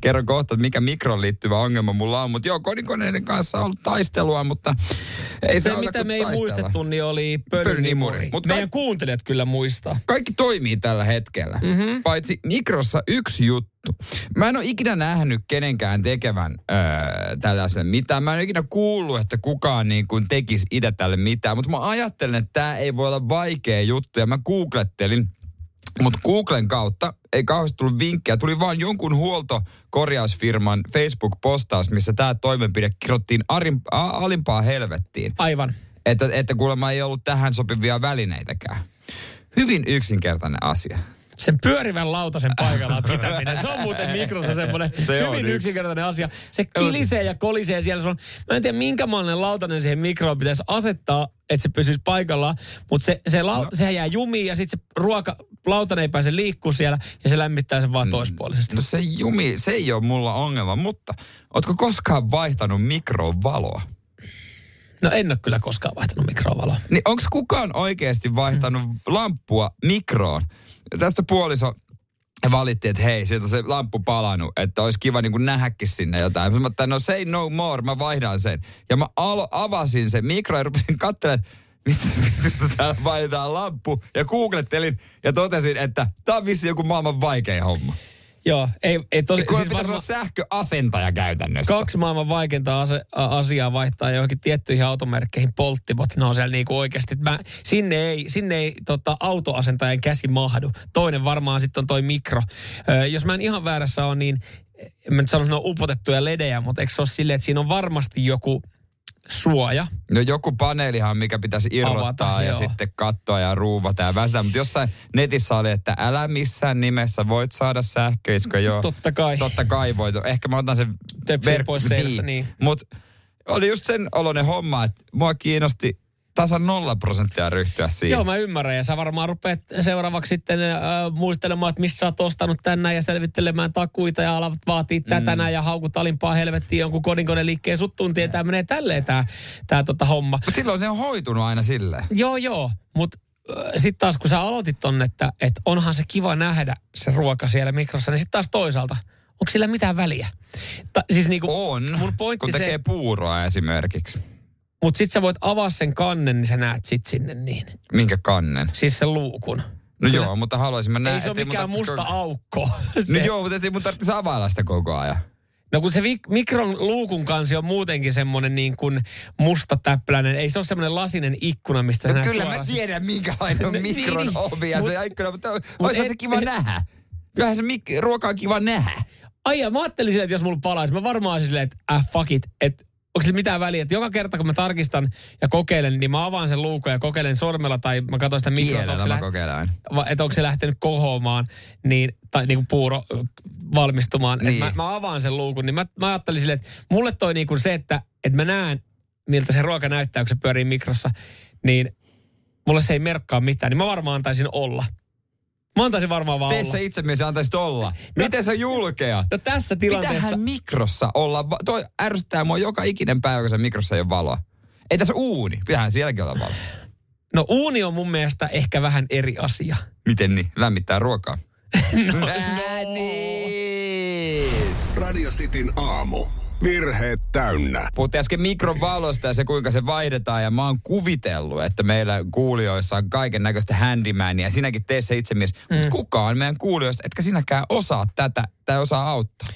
Kerron kohta, että mikä mikroon liittyvä ongelma mulla on. Mutta joo, kodinkoneiden kanssa on ollut taistelua, mutta ei se, Se, mitä me ei taistella. muistettu, niin oli Pölynimuri. pölynimuri. Mut Meidän ka- kuuntelijat kyllä muistaa. kaikki toimii tällä hetkellä. Mm-hmm. Paitsi mikrossa yksi juttu. Mä en ole ikinä nähnyt kenenkään tekevän öö, tällaisen mitään. Mä en ole ikinä kuullut, että kukaan niin kuin tekisi itse tälle mitään. Mutta mä ajattelen, että tämä ei voi olla vaikea juttu. Ja mä googlettelin. Mutta Googlen kautta ei kauheasti tullut vinkkejä. Tuli vaan jonkun huoltokorjausfirman Facebook-postaus, missä tämä toimenpide kirjoittiin arim, a, alimpaa helvettiin. Aivan. Että, että kuulemma ei ollut tähän sopivia välineitäkään. Hyvin yksinkertainen asia. Sen pyörivän lautasen paikallaan pitäminen, se on muuten mikrossa semmoinen Se on hyvin yksi. yksinkertainen asia. Se kilisee ja kolisee siellä. Se on, mä en tiedä minkä mallinen lautanen siihen mikroon pitäisi asettaa, että se pysyisi paikallaan, mutta se, se lau, no. sehän jää jumiin ja sitten se ruoka, lautanen ei pääse liikkuu siellä ja se lämmittää sen vaan toispuolisesti. No se jumi, se ei ole mulla ongelma, mutta ootko koskaan vaihtanut mikroon valoa? No en ole kyllä koskaan vaihtanut mikrovaloa. Niin onko kukaan oikeasti vaihtanut lamppua mikroon? Tästä puoliso valitti, että hei, sieltä on se lamppu palannut, että olisi kiva niin nähdäkin sinne jotain. Mä no say no more, mä vaihdan sen. Ja mä alo, avasin sen mikro ja rupesin katselemaan, mistä vitusta täällä vaihdetaan lamppu. Ja googlettelin ja totesin, että tämä on vissi joku maailman vaikein homma. Joo, ei, ei tosi, Kun siis pitäisi varmaan olla sähköasentaja käytännössä. kaksi maailman vaikeinta ase, asiaa vaihtaa johonkin tiettyihin automerkkeihin polttimot. Ne on siellä niinku oikeasti. Mä, sinne ei, sinne ei tota, autoasentajan käsi mahdu. Toinen varmaan sitten on toi mikro. Ö, jos mä en ihan väärässä ole, niin en mä nyt sano, että ne on upotettuja ledejä, mutta eikö se ole silleen, että siinä on varmasti joku suoja. No joku paneelihan, mikä pitäisi irrottaa Avata, ja joo. sitten katsoa ja ruuvata ja väsätä. Mutta jossain netissä oli, että älä missään nimessä voit saada sähköiskä jo. Totta kai. Totta kai voit. Ehkä mä otan sen Tepsin pois seinästä, niin. Mutta oli just sen oloinen homma, että mua kiinnosti tasan nolla prosenttia ryhtyä siihen. Joo, mä ymmärrän. Ja sä varmaan rupeat seuraavaksi sitten äh, muistelemaan, että mistä sä oot ostanut tänään ja selvittelemään takuita ja alat vaatii tätä mm. ja haukut alimpaa helvettiin jonkun kodinkoneliikkeen. Sut tuntii, että tää menee tälleen tää, tää tota homma. Mutta silloin se on hoitunut aina silleen. Joo, joo. Mutta sitten taas kun sä aloitit ton, että, että onhan se kiva nähdä se ruoka siellä mikrossa, niin sitten taas toisaalta, onko sillä mitään väliä? Ta, siis niinku, On, mun pointti kun se, tekee puuroa esimerkiksi. Mutta sitten sä voit avaa sen kannen, niin sä näet sit sinne niin. Minkä kannen? Siis sen luukun. No Kyllä. joo, mutta haluaisin mä nähdä. Ei se ole mikään musta koko- aukko. <laughs> se, No joo, mutta ettei mun tarvitsisi availla sitä koko ajan. No kun se vi- mikron luukun kansi on muutenkin semmoinen niin kuin mustatäppäläinen. Ei se ole semmoinen lasinen ikkuna, mistä No näet kyllä mä suoraan- tiedän, minkälainen <laughs> on Niin, mikron niin. ovi ja Mut- se ikkuna, mutta mut olisi et- se kiva nähdä. Kyllähän se mik- ruoka on kiva nähdä. Ai ja mä ajattelin silleen, että jos mulla palaisi, mä varmaan olisin silleen, että äh, fuck it, että onko sillä mitään väliä, että joka kerta kun mä tarkistan ja kokeilen, niin mä avaan sen luukun ja kokeilen sormella tai mä katson sitä mikroa, että onko, se lähtenyt kohoamaan, niin, tai niin kuin puuro valmistumaan. Niin. Niin. Mä, mä, avaan sen luukun, niin mä, mä ajattelin silleen, että mulle toi niin kuin se, että, että mä näen, miltä se ruoka näyttää, kun se pyörii mikrossa, niin mulle se ei merkkaa mitään, niin mä varmaan antaisin olla. Mä antaisin varmaan vaan Tee olla. se itse, mies antaisit olla. Miten sä julkea? No tässä tilanteessa... Mitähän mikrossa olla? Toi ärsyttää mua joka ikinen päivä, kun se mikrossa ei ole valoa. Ei tässä uuni. Pitäähän sielläkin olla valoa. No uuni on mun mielestä ehkä vähän eri asia. Miten niin? Lämmittää ruokaa. <laughs> No, Nää niin. Radio Cityn aamu. Virheet täynnä. Puhuttiin äsken mikrovalosta ja se kuinka se vaihdetaan ja mä oon kuvitellut, että meillä kuulijoissa on kaiken näköistä handymania ja sinäkin tee se itse mies. Mm. Mutta kukaan meidän kuulijoista, etkä sinäkään osaa tätä tai osaa auttaa.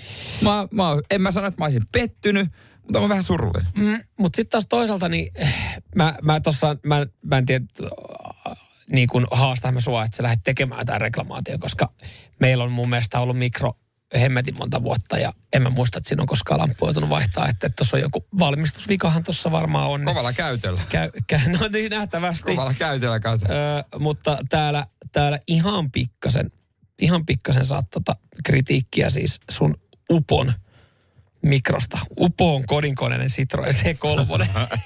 Mä, mä, en mä sano, että mä olisin pettynyt, mutta mä oon vähän surullinen. Mm, mutta sitten taas toisaalta, niin eh, mä, mä tossa, mä, mä en tiedä, äh, niin kuin haastan mä sua, että sä lähdet tekemään jotain reklamaatio, koska meillä on mun mielestä ollut mikro hemmetin monta vuotta ja en mä muista, että siinä on koskaan lamppu joutunut vaihtaa, että tuossa on joku valmistusvikahan tuossa varmaan on. Kovalla käytöllä. Käy, käy, no niin, nähtävästi. Kovalla käytöllä kautta. Öö, mutta täällä, täällä ihan pikkasen, ihan pikkasen saat tota kritiikkiä siis sun Upon mikrosta. Upo on kodinkoneinen Citroen C3. <laughs>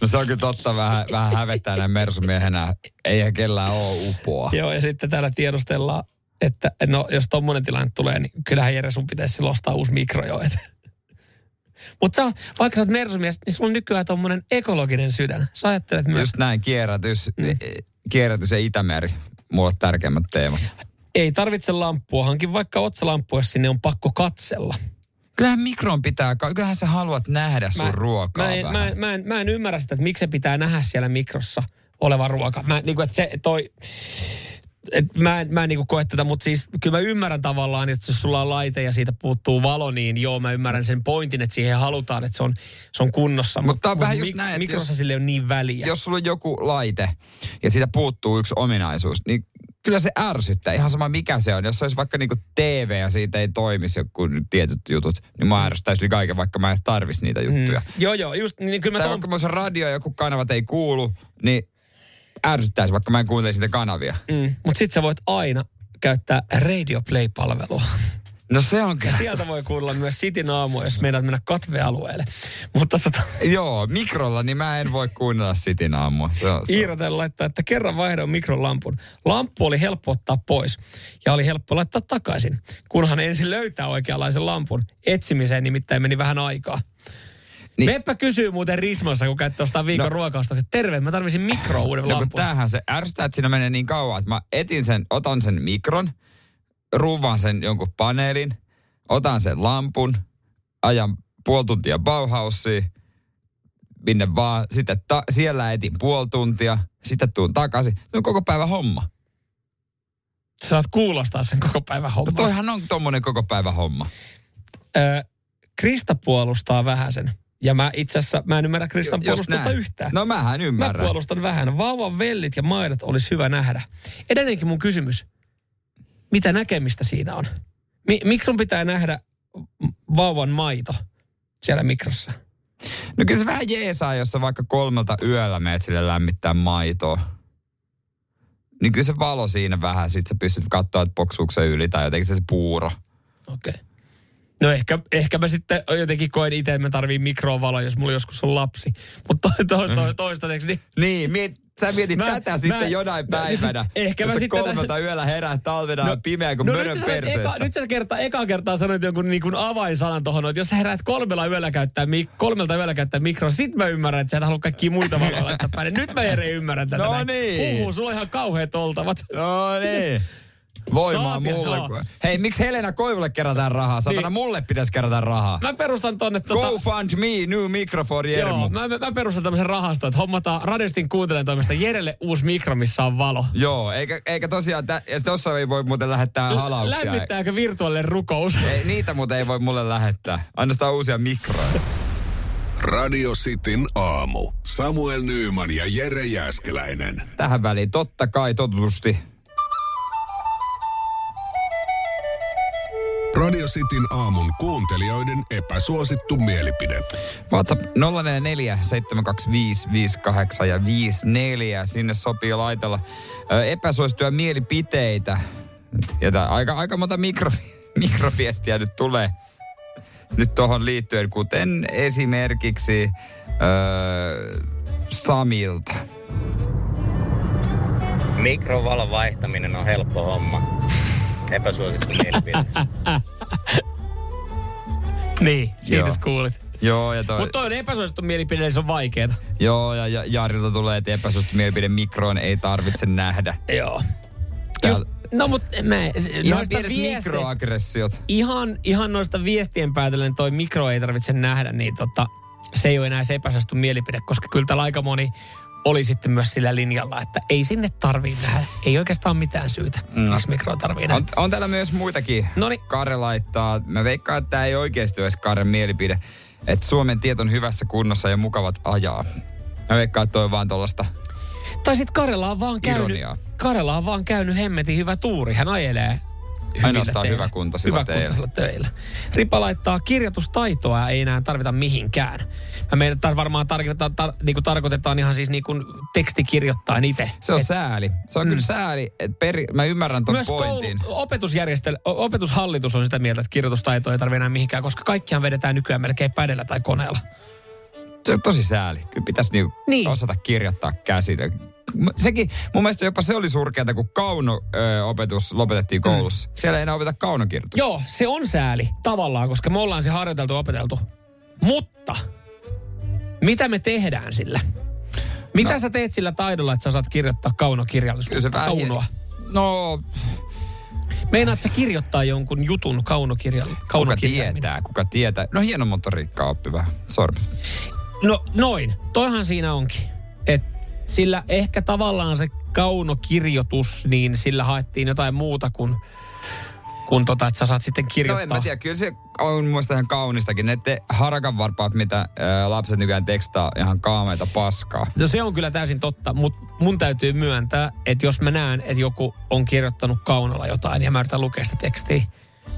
No se on kyllä totta, vähän, vähän hävettää näin mersumiehenä. Eihän kellään ole upoa. Joo, ja sitten täällä tiedustellaan, että no jos tommonen tilanne tulee, niin kyllähän Jere sun pitäisi silloin ostaa uusi mikro jo. Mutta vaikka sä oot mersumies, niin sulla on nykyään tommonen ekologinen sydän. Sä ajattelet myös, Just näin, kierrätys, mm. kierrätys ja Itämeri. Mulle tärkeimmät teemat. ei tarvitse lamppua, hankin vaikka otsalamppu, jos sinne on pakko katsella. Kyllähän mikroon pitää, kyllähän sä haluat nähdä sun ruokaa mä, en, vähän. mä, en, mä, en, mä en ymmärrä sitä, että miksi se pitää nähdä siellä mikrossa oleva ruoka. Mä, niin kuin, että se toi, et mä en, mä en niin koe tätä, mutta siis kyllä mä ymmärrän tavallaan, että jos sulla on laite ja siitä puuttuu valo, niin joo, mä ymmärrän sen pointin, että siihen halutaan, että se on, se on kunnossa. Mutta on vähän just näin, että Mikrossa jos- sille on niin väliä. Jos sulla on joku laite ja siitä puuttuu yksi ominaisuus, niin kyllä se ärsyttää. Ihan sama mikä se on. Jos se olisi vaikka niinku TV ja siitä ei toimisi joku tietyt jutut, niin mä ärsyttäisi yli kaiken, vaikka mä en edes tarvisi niitä juttuja. Mm. Joo, joo, just niin kyllä mä Tai tuon, vaikka radio ja joku kanavat ei kuulu, niin ärsyttäisi, vaikka mä en kuuntelisi sitä kanavia. mm, mutta sit sä voit aina käyttää Radio Play-palvelua. No se on Ja kyllä. sieltä voi kuulla myös Cityn aamu, jos meidät mennä katvealueelle. Mutta tota, Joo, mikrolla, niin mä en voi kuunnella Sitin aamua. Se on, se on. Iiroten laittaa, että kerran vaihdoin mikrolampun. Lamppu oli helppo ottaa pois ja oli helppo laittaa takaisin, kunhan ensin löytää oikeanlaisen lampun. Etsimiseen nimittäin meni vähän aikaa. Niin. Meppä kysyy muuten Rismassa, kun käytte ostaa viikon No. no. ruokaostokset. Terve, mä tarvisin mikro uuden No tämähän se ärsyttää, että siinä menee niin kauan, että mä etin sen, otan sen mikron, ruuvaan sen jonkun paneelin, otan sen lampun, ajan puoli tuntia Bauhausiin, minne vaan, sitten ta- siellä etin puoli tuntia, sitten tuun takaisin. Se on koko päivä homma. Sä saat kuulostaa sen koko päivän No homman. toihan on tommonen koko päivä homma. Ö, Krista puolustaa vähän sen. Ja mä itse asiassa, mä en ymmärrä Kristan puolustusta yhtään. No mähän Mä ymmärrän. puolustan vähän. Vauvan vellit ja maidot olisi hyvä nähdä. Edelleenkin mun kysymys. Mitä näkemistä siinä on? Mi- miksi sun pitää nähdä vauvan maito siellä mikrossa? No kyllä se vähän jeesaa, jos sä vaikka kolmelta yöllä meet sille lämmittää maitoa. Niin kyllä se valo siinä vähän, sit sä pystyt katsoa, että poksuuko se yli tai jotenkin se, se puuro. Okei. Okay. No ehkä, ehkä mä sitten jotenkin koen itse, että mä tarviin mikrovaloa, jos mulla joskus on lapsi. Mutta to, to, to, toistaiseksi, niin Niin, miet, sä mietit Mä- tätä mä- sitten jonain mä- päivänä. <laughs> ehkä mä sitten- kolmelta yöllä herää talvena no, pimeä kuin no, nyt mörön sanoit perseessä. eka, nyt sä kertaa, eka kertaa sanoit jonkun niin kuin avainsanan tohon, että jos sä heräät kolmella yöllä käyttää, mik, kolmelta yöllä käyttää mikroa, sit mä ymmärrän, että sä et halua kaikkia muita valoja laittaa päälle. Nyt mä Jere ymmärrän tätä. No näin. niin. Uhu, sulla on ihan kauheat oltavat. No niin. <laughs> Voimaa Saapi, mulle. joo. kun- Hei, miksi Helena Koivulle kerätään rahaa? Satana, Niin. mulle pitäisi kerätä rahaa. Mä perustan tonne tota... Go fund me, new micro for Jermu. Joo, mä, mä, mä perustan tämmöisen rahaston, että hommataan Radistin kuuntelijan toimesta Jerelle uusi mikro, missä on valo. Joo, eikä, eikä tosiaan, tä, ja tossa ei voi muuten lähettää halauksia. Lämmittääkö virtuaalinen rukous? Ei, niitä muuten ei voi mulle lähettää. Ainoastaan uusia mikroja. Radio Cityn aamu. Samuel Nyyman ja Jere Jäskeläinen. Tähän väliin totta kai totutusti. Radio Cityn aamun kuuntelijoiden epäsuosittu mielipide. WhatsApp 044 725 58 ja 54. Sinne sopii laitella epäsuosittuja mielipiteitä. Ja tää, aika, aika monta mikro, <laughs> mikroviestiä nyt tulee nyt tuohon liittyen, kuten esimerkiksi ö, Samilta. Mikrovalon vaihtaminen on helppo homma. Epäsuosittu mielipide. <laughs> Niin, siitä kuulit. Joo, ja toi, Mutta toi on epäsuosittu mielipide, niin se on vaikeeta. joo, ja, ja Jarilta tulee, että epäsuosittu mielipide mikroon ei tarvitse nähdä. Joo. Täällä- Just, no mut mä, Ihan noista pienet viesteistä, mikroaggressiot. ihan, ihan noista viestien päätellen toi mikro ei tarvitse nähdä, niin tota, se ei ole enää se epäsuosittu mielipide, koska kyllä täällä aika moni oli sitten myös sillä linjalla, että ei sinne tarvii nähdä. Ei oikeastaan mitään syytä, mm. jos mikroa tarvii nähdä. On, on täällä myös muitakin. Noniin. Kare laittaa, mä veikkaan, että tämä ei oikeasti olisi Karen mielipide, että Suomen tiet on hyvässä kunnossa ja mukavat ajaa. Mä veikkaan, että toi on vaan tuollaista. Tai sitten Karela on vaan käynyt. Karela on vaan käynyt hemmetin hyvä tuuri. Hän ajelee Ainoastaan teillä. hyväkuntoisilla Hyväkuntoisilla töillä. Ripa laittaa, kirjoitustaitoa ei enää tarvita mihinkään. Mä meidän tar- varmaan tarkoitetaan, tar- niinku tarkoitetaan ihan siis niinku tekstikirjoittain itse. Se on sääli. Se on mm. kyllä sääli. Et peri, mä ymmärrän ton Myös pointin. koulu, opetusjärjestel- opetushallitus on sitä mieltä, että kirjoitustaitoa ei tarvitse enää mihinkään, koska kaikkihan vedetään nykyään melkein pädellä tai koneella. Se on tosi sääli. Kyllä pitäisi niinku Niin. osata kirjoittaa käsillä. Sekin, mun mielestä jopa se oli surkeata, kun kauno-opetus lopetettiin koulussa. Mm. Siellä ei enää opeta kaunokirjoitusta. Joo, se on sääli tavallaan, koska me ollaan se harjoiteltu opeteltu. Mutta mitä me tehdään sillä? Mitä no. sä teet sillä taidolla, että sä osaat kirjoittaa kaunokirjallisuutta, se vähän... kaunoa? No, Meinaat sä kirjoittaa jonkun jutun kaunokirjalla? kuka tietää, kuka tietää. No hieno motoriikka oppi vähän. Sormet. No noin, toihan siinä onkin. Et sillä ehkä tavallaan se kaunokirjoitus, niin sillä haettiin jotain muuta kuin, kuin tota, että sä saat sitten No kirjoittaa. en mä tiedä, kyllä se on mun mielestä ihan kaunistakin. Ne te harakan varpaat, mitä ää, lapset nykyään tekstaa, ihan kaameita paskaa. No se on kyllä täysin totta, mutta mun täytyy myöntää, että jos mä näen, että joku on kirjoittanut kaunalla jotain ja mä yritän lukea sitä tekstiä,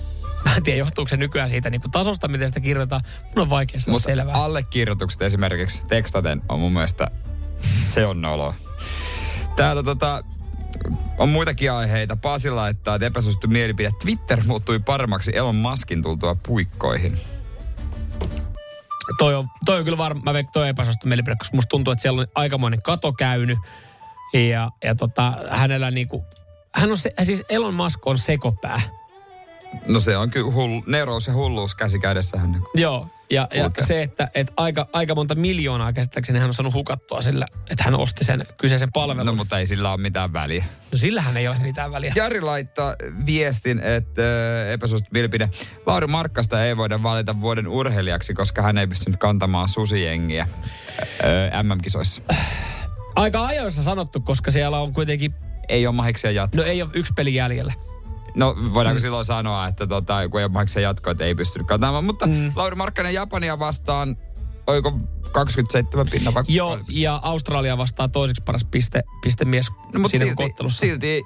<laughs> mä en tiedä johtuuko se nykyään siitä niin kuin tasosta, miten sitä kirjoitetaan. Mun on vaikea saada Mutta selvää. allekirjoitukset esimerkiksi tekstaten on mun mielestä, se on nolo. Täällä tota, On muitakin aiheita. Pasi laittaa, että epäsuosittu mielipide. Twitter muuttui paremmaksi Elon Muskin tultua puikkoihin. Toi on, toi on kyllä varma, mä toi epäsuosittu mielipide, koska musta tuntuu, että siellä on aikamoinen kato käynyt. Ja, ja tota, hänellä niinku, hän on se, siis Elon Musk on sekopää. No se on kyllä hull, neurous ja hulluus käsi kädessähän. Joo, ja, ja se, että, että aika, aika monta miljoonaa käsittääkseni hän on saanut hukattua sillä, että hän osti sen kyseisen palvelun. No No, mutta ei sillä ole mitään väliä. no sillähän ei ole mitään väliä. Jari laittaa viestin, että äh, epäsuosittu mielipide. Lauri Markkasta ei voida valita vuoden urheilijaksi, koska hän ei pystynyt kantamaan susijengiä äh, MM-kisoissa. Aika ajoissa sanottu, koska siellä on kuitenkin, Ei ole mahiksia jatkoa. no ei ole yksi peli jäljellä. No voidaanko mm. silloin sanoa, että tota, kun ei ole jatkoa, että ei pystynyt kantamaan. Mutta mm. Lauri Markkanen Japania vastaan, oiko 27 pinna vai Joo, ja Australia vastaa toiseksi paras piste, pistemies No, siinä silti, silti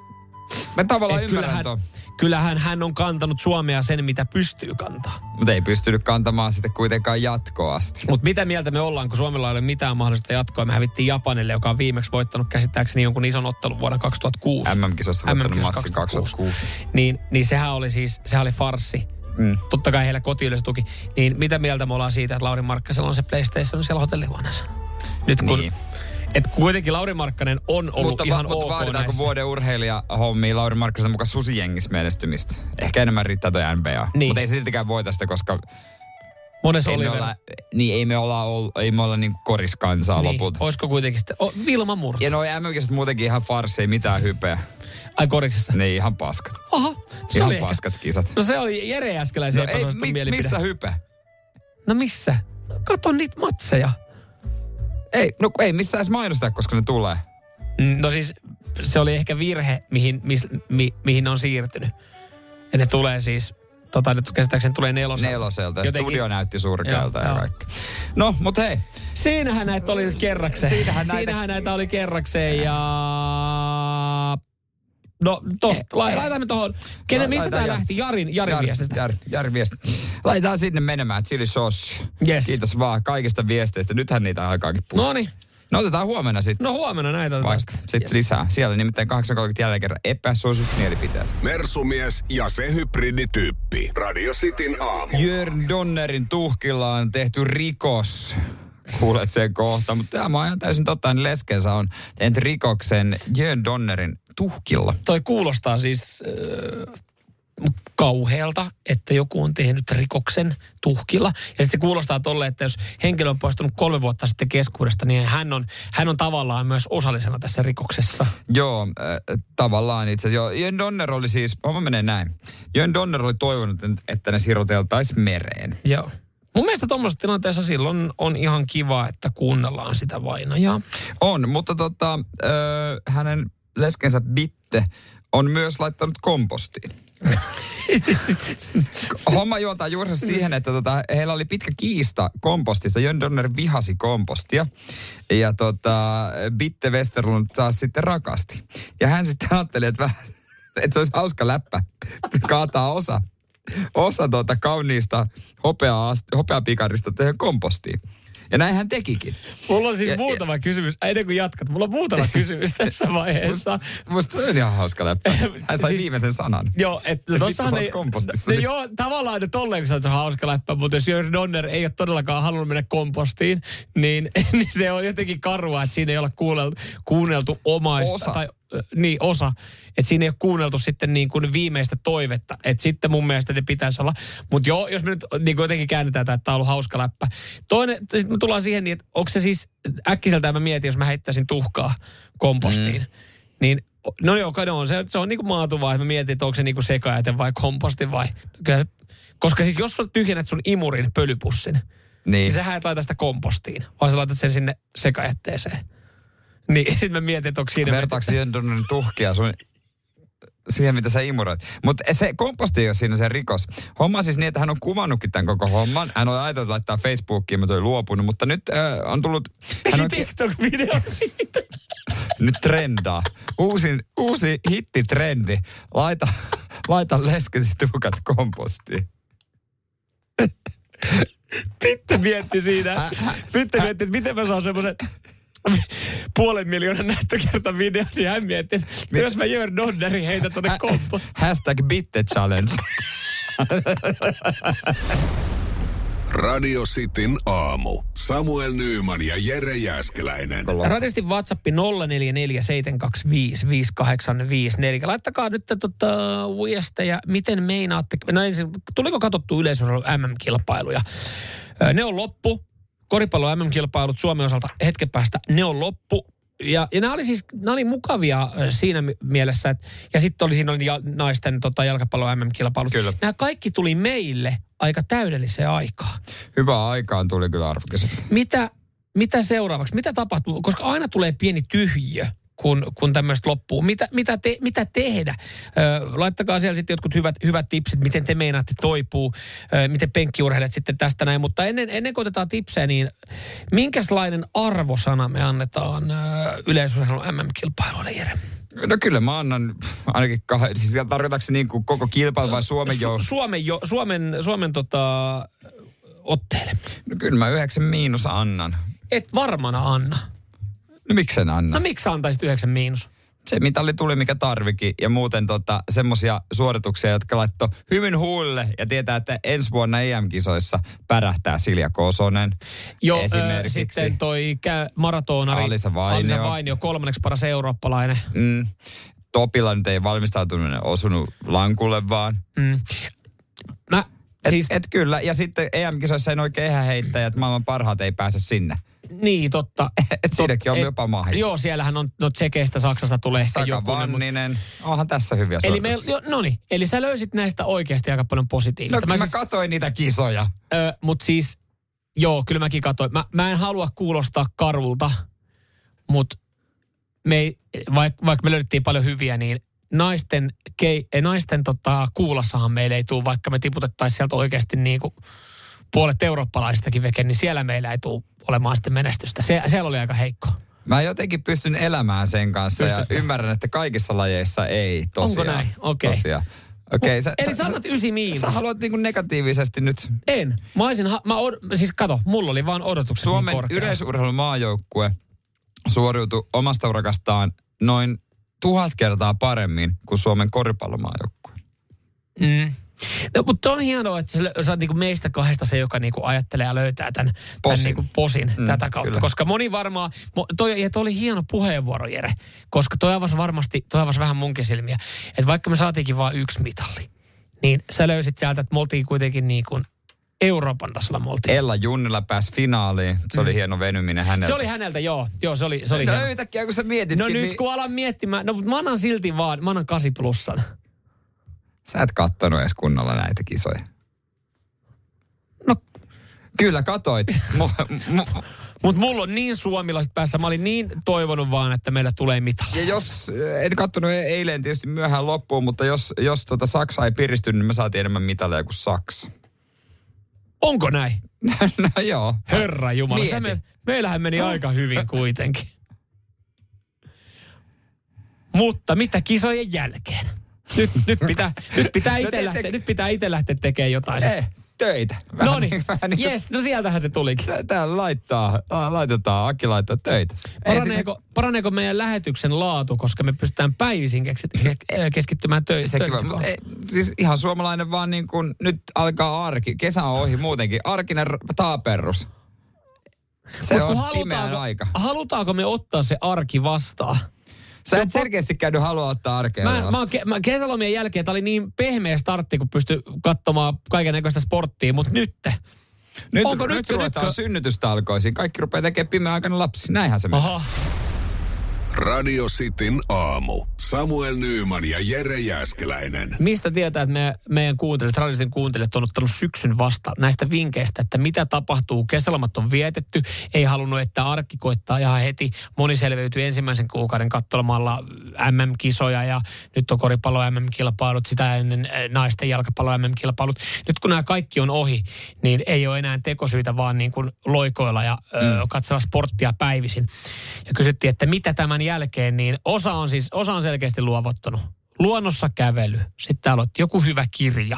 mä tavallaan Et ymmärrän kyllähän. Kyllähän hän on kantanut Suomea sen, mitä pystyy kantaa. Mutta ei pystynyt kantamaan sitten kuitenkaan jatkoa asti. Mutta mitä mieltä me ollaan, kun Suomella ei ole mitään mahdollista jatkoa? Me hävittiin Japanille, joka on viimeksi voittanut käsittääkseni jonkun ison ottelun vuonna 2006. MM-kisossa voittanut MM-kisossa matsin 2006. Niin, niin sehän oli siis, sehän oli farssi. Mm. Totta kai heillä kotiyleisö tuki. Niin mitä mieltä me ollaan siitä, että Lauri Markkasella on se PlayStation siellä hotellihuoneessa? Nyt kun, Niin. Et kuitenkin Lauri Markkanen on ollut Mutta, ihan mutta ok vaaditaanko näissä. vuoden urheilija hommia Lauri Markkisen mukaan susijengissä menestymistä? Ehkä enemmän riittää toi NBA. Niin. Mutta ei siltikään voita sitä, koska Monessa ei me, olla, niin ei me olla, ol, ei me olla niin koriskansaa Niin, lopulta. olisiko kuitenkin sitten... Oh, Vilma Murto. Ja noi MM-kisat muutenkin ihan farsi, ei mitään hypeä. Ai koriksessa. Ne ihan paskat. Oho, se Ihan oli ehkä... paskat kisat. No se oli Jere Jäskeläisen No no, ei, mi, mielipide. missä hype? No missä? No, kato niitä matseja. Ei, no ei missään edes mainostaa, koska ne tulee. Mm, No siis se oli ehkä virhe, mihin, mis, mi, mihin on siirtynyt. Ja ne tulee siis, tota nyt käsittääkseni tulee neloselta. Neloselta. Ja Jotenkin- studio näytti surkealta ja kaikki. No, mut hei. Siinähän näitä oli nyt kerrakseen. Siinähän näitä- Siinähän näitä oli kerrakseen ja... No tosta, la, laitamme tuohon. Kenen, La- mistä laitetaan tämä Jari. lähti? Jarin, Jarin viestistä. Jari, Jari viesti. Laitetaan sinne menemään, chili sauce. Yes. Kiitos vaan kaikista viesteistä. Nythän niitä aikaakin puskee. No niin. No otetaan huomenna sitten. No huomenna näitä otetaan Vaikka sitten. sitten lisää. Siellä nimittäin 8.30 jälleen kerran epäsuositut mielipiteet. Mersumies ja se hybridityyppi. Radio Cityn aamu. Jörn Donnerin tuhkilla on tehty rikos. Kuulet sen kohta, mutta tämä on ihan täysin totta. Niin Leskensä on tehnyt rikoksen Jörn Donnerin tuhkilla. Toi kuulostaa siis äh, kauhealta, että joku on tehnyt rikoksen tuhkilla. Ja sitten se kuulostaa tolle, että jos henkilö on poistunut kolme vuotta sitten keskuudesta, niin hän on, hän on tavallaan myös osallisena tässä rikoksessa. Joo, äh, tavallaan itse asiassa. Joo, Jörn Donner oli siis, homma menee näin. Jörn Donner oli toivonut, että ne siroteltaisiin mereen. Joo. Mun mielestä tuommoisessa tilanteessa silloin on ihan kiva, että kuunnellaan sitä vainajaa. On, mutta tota, äh, hänen leskensä Bitte on myös laittanut kompostiin. Homma juontaa juuri siihen, että tota, heillä oli pitkä kiista kompostista. Jön Donner vihasi kompostia. Ja tota, Bitte Westerlund taas sitten rakasti. Ja hän sitten ajatteli, että, vähän, että se olisi hauska läppä kaataa osa, osa tota kauniista hopeaa, hopeapikarista tähän kompostiin. Ja näin hän tekikin. Mulla on siis Ja- muutama kysymys. Ennen kuin jatkat, mulla on muutama kysymys <laughs> tässä vaiheessa. Musta se on ihan hauska läppä. <laughs> Hän sai Siis- viimeisen sanan. Joo, että tossahan ei... kompostissa no, nyt. joo, tavallaan nyt tolleen, kun se on hauska läppä, mutta jos Jörn Donner ei ole todellakaan halunnut mennä kompostiin, niin, <laughs> niin se on jotenkin karua, että siinä ei ole kuunneltu, kuunneltu omaista. Osa. Tai, niin, osa. Että siinä ei ole kuunneltu sitten niin kuin viimeistä toivetta. Että sitten mun mielestä ne pitäisi olla. Mutta joo, jos me nyt niin kuin jotenkin käännetään, että tämä on ollut hauska läppä. Toinen, sitten me tullaan siihen, niin, että onko se siis, äkkiseltään mä mietin, jos mä heittäisin tuhkaa kompostiin. Mm. Niin No joo, kai on. Se, se on niinku maatuvaa, että mä mietin, että onko se niinku sekajäte vai komposti vai... Kyllä, koska siis jos sä tyhjennät sun imurin pölypussin, niin, Niin. sähän et laita sitä kompostiin, vaan sä laitat sen sinne sekajätteeseen. Niin <laughs> sitten mä mietin, että onko siinä... Vertaako Jön Donnerin tuhkia sun siihen, mitä sä imuroit. Mutta se komposti ei ole siinä se rikos. Homma siis niin, että hän on kuvannutkin tämän koko homman. Hän on ajatellut laittaa Facebookiin, mutta oli luopunut. Mutta nyt äh, on tullut... Hän on, TikTok-video siitä. <laughs> nyt trendaa. Uusi, uusi hittitrendi. Laita, <laughs> laita leskesi tuhkat kompostiin. Pitte mietti siinä. Pitte mietti, että miten mä saan semmoisen <laughs> puolen miljoonan näyttökerta video, niin hän mietti, että jos mä Jörn Donneri heitä tonne kompo. <laughs> Hashtag bitte challenge. <laughs> Radio Cityn aamu. Samuel Nyyman ja Jere Jäskeläinen. Radistin WhatsApp 0447255854. Laittakaa nyt tota, viestejä, miten meinaatte. No ensin, tuliko katsottu yleisurheilun MM-kilpailuja? Ne on loppu. Koripallo MM-kilpailut Suomen osalta hetken päästä, ne on loppu. Ja, ja nämä oli siis nämä oli mukavia siinä mi- mielessä, että, ja sitten oli siinä oli naisten tota, jalkapallo MM-kilpailut. Kyllä. Nämä kaikki tuli meille aika täydelliseen aikaan. Hyvää aikaan tuli kyllä arvokiset. Mitä, mitä seuraavaksi? Mitä tapahtuu? Koska aina tulee pieni tyhjiö, kun, kun tämmöistä loppuu. Mitä, mitä, te, mitä tehdä? Ö, laittakaa siellä sitten jotkut hyvät, hyvät tipsit, miten te meinaatte toipuu, ö, miten penkkiurheilijat sitten tästä näin. Mutta ennen, ennen kuin otetaan tipsejä, niin minkälainen arvosana me annetaan ö, yleisurheilun MM-kilpailuille, Jere? No kyllä mä annan ainakin kahden, siis tarkoitaanko se niin kuin koko kilpailu vai Suomen jo? Su- Suomen, jo, Suomen, Suomen tota, otteille. No kyllä mä yhdeksän miinus annan. Et varmana anna. No miksen anna? No miksi antaisit yhdeksän miinus? se mitali tuli mikä tarvikin ja muuten tota, semmosia suorituksia, jotka laittoi hyvin huulle ja tietää, että ensi vuonna EM-kisoissa pärähtää Silja Kosonen Joo, esimerkiksi. Ö, sitten toi kä- maratonari Alisa Vainio. Alisa Vainio, kolmanneksi paras eurooppalainen. Mm, Topila nyt ei valmistautunut osunut lankulle vaan. Mm. Mä, Et, siis, et kyllä, ja sitten EM-kisoissa ei oikein ehä heittäjä, että maailman parhaat ei pääse sinne. Niin totta. <laughs> Et siinäkin on jopa mahis. Joo, siellähän on, no Tsekeistä, Saksasta tulee Saka joku. Vanninen, onhan tässä hyviä Eli me, jo, no niin, eli sä löysit näistä oikeasti aika paljon No positiivista. mä, mä siis, katoin niitä kisoja. ö, mut siis, joo, kyllä mäkin katsoin. Mä, mä en halua kuulostaa karulta, mutta me ei, vaikka vaik me löydettiin paljon hyviä, niin naisten, kei, naisten tota, kuulassahan meille ei tule, vaikka me tiputettaisiin sieltä oikeasti niin kuin puolet eurooppalaistakin veke, niin siellä meillä ei tule olemaan sitten menestystä. Se, siellä oli aika heikko. Mä jotenkin pystyn elämään sen kanssa Pystytkö? ja ymmärrän, että kaikissa lajeissa ei tosiaan. Onko näin? Okei. Tosiaan. Okei, Mut- eli sä annat ysi miinus. Sä haluat niinku negatiivisesti nyt En. Mä olisin, ha- mä od, siis kato, mulla oli vaan odotukset Suomen niin korkealla. yleisurheilun maajoukkue suoriutui omasta urakastaan noin tuhat kertaa paremmin kuin Suomen koripallomaajoukkue. Mm. No, mutta on hienoa, että sä, sä oot niinku meistä kahdesta se, joka niinku ajattelee ja löytää tämän posin, tämän niinku posin Mm, mm, tätä kautta. kyllä. Koska moni varmaan, toi, ja toi oli hieno puheenvuoro, Jere, koska toi avasi varmasti, toi avasi vähän munkin silmiä, että vaikka me saatiinkin vain yksi mitalli, niin sä löysit sieltä, että me oltiin kuitenkin niin kuin Euroopan tasolla me oltiin. Ella Junnila pääsi finaaliin. Se oli hieno venyminen häneltä. Se oli häneltä, joo. Joo, se oli, se oli no hieno. yhtäkkiä kun sä mietitkin, No nyt niin kun alan miettimään, no mutta mä annan silti vaan, mä annan 8 plussan. Sä et kattonut edes kunnolla näitä kisoja. No Kyllä katoit. <laughs> mu, mu, Mutta mulla on niin suomilaiset päässä. Mä olin niin toivonut vaan, että meillä tulee mitali. ja jos, en kattonut eilen tietysti myöhään loppuun, mutta jos, jos tota Saksa ei piristynyt, niin me saatiin enemmän mitaleja kuin Saksa. Onko näin? <laughs> no joo. Herra Jumala. Me, meillähän meni aika hyvin kuitenkin. Mutta mitä kisojen jälkeen? Nyt, nyt pitää, nyt pitää itse te- lähteä, te- nyt pitää itse lähteä tekemään jotain. Eh, töitä. No niin, niin yes, no sieltähän se tulikin. Tää- laittaa, laitetaan, Aki laittaa töitä. Paraneeko, paraneeko meidän lähetyksen laatu, koska me pystytään päivisin keskittymään töihin? se, sekin voi, mutta ei, siis ihan suomalainen vaan niin kuin, nyt alkaa arki. Kesä on ohi muutenkin. Arkinen taaperrus. Se Mut on halutaanko, aika. halutaanko me ottaa se arki vastaan? Sä et selkeästi käynyt halua ottaa arkea Mä, vasta. mä, oon ke, mä kesälomien jälkeen, tää oli niin pehmeä startti, kun pystyi katsomaan kaiken näköistä sporttia, mutta nyt. nyt, onko nyt, nyt- nyt ruvetaan nytkö- synnytystalkoisiin. Kaikki rupeaa tekemään pimeän aikana lapsi. Näinhän se menee. Radio Cityn aamu. Samuel Nyyman ja Jere Jäskeläinen. Mistä tietää, että me, meidän kuuntelijat, radiosin kuuntelijat on ottanut syksyn vasta näistä vinkkeistä, että mitä tapahtuu. Kesälomat on vietetty, ei halunnut, että arkki koittaa ihan heti. Moni selviytyi ensimmäisen kuukauden katselemalla MM-kisoja ja nyt on koripallo MM-kilpailut, sitä ennen eh, naisten jalkapallo MM-kilpailut. Nyt kun nämä kaikki on ohi, niin ei ole enää tekosyitä vaan niin kuin loikoilla ja mm. ö, katsella sporttia päivisin. Ja kysyttiin, että mitä tämän jälkeen, niin osa on siis, osa on selkeästi luovuttanut. Luonnossa kävely, sitten täällä on joku hyvä kirja.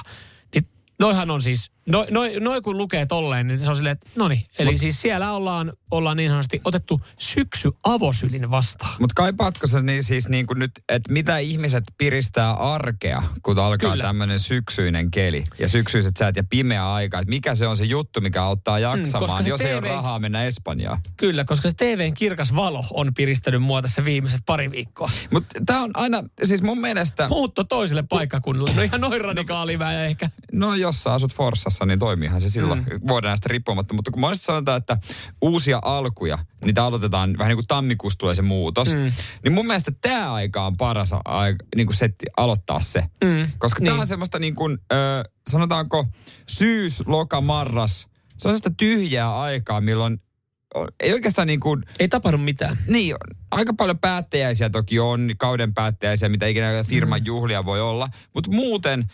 Niin noihan on siis Noin noi, kun lukee tolleen, niin se on silleen, että no niin. Eli Mut, siis siellä ollaan, ollaan niin sanotusti otettu syksy avosylin vastaan. Mutta kaipaatko se niin siis niin kuin nyt, että mitä ihmiset piristää arkea, kun alkaa tämmöinen syksyinen keli ja syksyiset säät ja pimeä aika. Että mikä se on se juttu, mikä auttaa jaksamaan, Mm, koska se jos ei ole TV rahaa mennä Espanjaan. Kyllä, koska se TVn kirkas valo on piristänyt mua tässä viimeiset pari viikkoa. Mutta tämä on aina, siis mun mielestä... Muutto toiselle paikkakunnalle. No ihan noin radikaali mä ehkä. No jos sä asut Forssassa, niin toimiihan se silloin mm. vuoden näistä riippumatta. Mutta kun monesti sanotaan, että uusia alkuja, niitä aloitetaan vähän niin kuin tammikuussa tulee se muutos. Mm. Niin mun mielestä tämä aika on paras aika, niin kuin setti aloittaa se. Mm. Koska Niin. tämä on semmoista niin kuin, ö, sanotaanko syys, loka, marras. Se on sellaista tyhjää aikaa, milloin ei oikeastaan niin kuin, Ei tapahdu mitään. niin, aika paljon päättäjäisiä toki on, kauden päättäjäisiä, mitä ikinä firman Mm. juhlia voi olla. Mutta muuten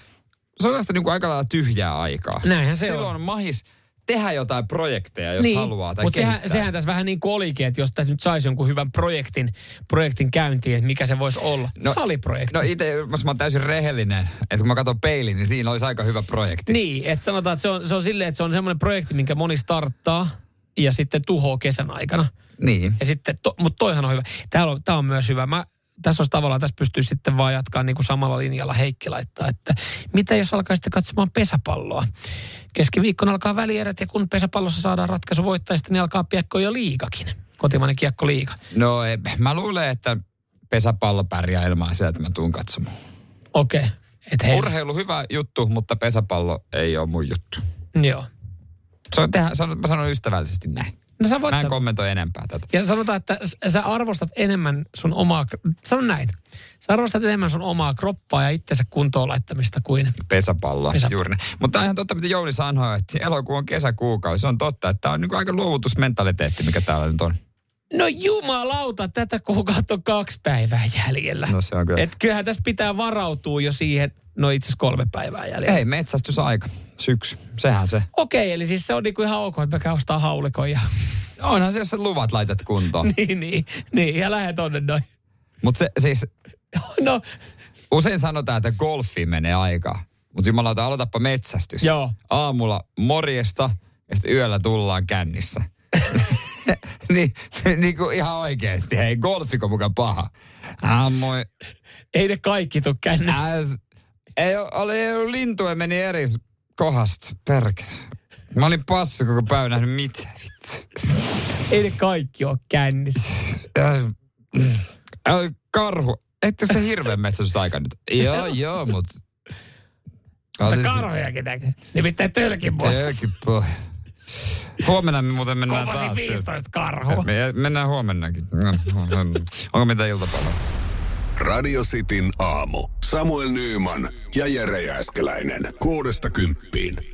sellaista niin kuin aika lailla tyhjää aikaa. Näinhän se Silloin on. mahis tehdä jotain projekteja, jos haluaa tai Mutta sehän, sehän tässä vähän niin kuin olikin, että jos tässä nyt saisi jonkun hyvän projektin, projektin käyntiin, että mikä se voisi olla. No, Saliprojekti. No itse, jos mä oon täysin rehellinen, että kun mä katson peilin, niin siinä olisi aika hyvä projekti. Niin, että sanotaan, että se on, se on silleen, että se on semmoinen projekti, minkä moni starttaa ja sitten tuhoaa kesän aikana. Niin. Ja sitten, to, mutta toihan on hyvä. Tämä on, tämä on myös hyvä. Mä, tässä olisi tavallaan, tässä pystyy sitten vaan jatkaa niin kuin samalla linjalla Heikki laittaa, että mitä jos alkaisitte katsomaan pesäpalloa? Keskiviikkona alkaa välierät ja kun pesäpallossa saadaan ratkaisu voittajista, niin alkaa piekko jo liikakin. Kotimainen kiekko liiga. No ei, mä luulen, että pesäpallo pärjää ilman sitä, että mä tuun katsomaan. Okei. Okay. Et hei. Urheilu hyvä juttu, mutta pesäpallo ei ole mun juttu. Joo. Se on tehdä, mä sanon ystävällisesti näin. No sä voit Mä en sanoa. kommentoi enempää tätä. Ja sanotaan, että sä arvostat enemmän sun omaa, sano näin. Sä arvostat enemmän sun omaa kroppaa ja itsensä kuntoon laittamista kuin Pesäpalloa, Pesäpallo. juuri. Mutta on ihan totta, mitä Jouni sanoi, että elokuu on kesäkuukausi. Se on totta, että tämä on niin aika luovutusmentaliteetti, mikä täällä nyt on. No jumalauta, tätä kuukautta on kaksi päivää jäljellä. No se on kyllä. Et kyllähän tässä pitää varautua jo siihen, no itse asiassa kolme päivää jäljellä. Ei, metsästysaika, syksy, sehän se. Okei, eli siis se on niinku ihan ok, että mä käyn ostaa haulikon ja Onhan se, jos sä luvat laitat kuntoon. <laughs> niin, niin, niin, ja lähden tonne noin. Mutta se siis, <laughs> No, usein sanotaan, että golfiin menee aikaa. Mutta jumalauta, aloitapa metsästys. Joo. Aamulla morjesta ja sitten yöllä tullaan kännissä. <laughs> <laughs> niin, niin kuin ihan oikeasti, hei, golfiko muka paha. Aamui, ei ne kaikki tuu kännissä. Äh, ei, oli ei ollut lintuja meni eri kohdasta, perkele. Mä olin passi koko päivän nähnyt mitä, vittu. Ei ne kaikki ole kännissä. Äh, Karhu, ette se hirveän metsästysaika nyt? joo, joo, mut... Mutta karhojakin näkee. Nimittäin tölkin mua. Tölkin pohja. Huomenna me muuten mennään Kovasin taas. 15 karhua. Me mennään huomennakin. Onko mitä iltapäivää? Radio Cityn aamu. Samuel Nyyman ja Jere Jääskeläinen. Kuudesta kymppiin.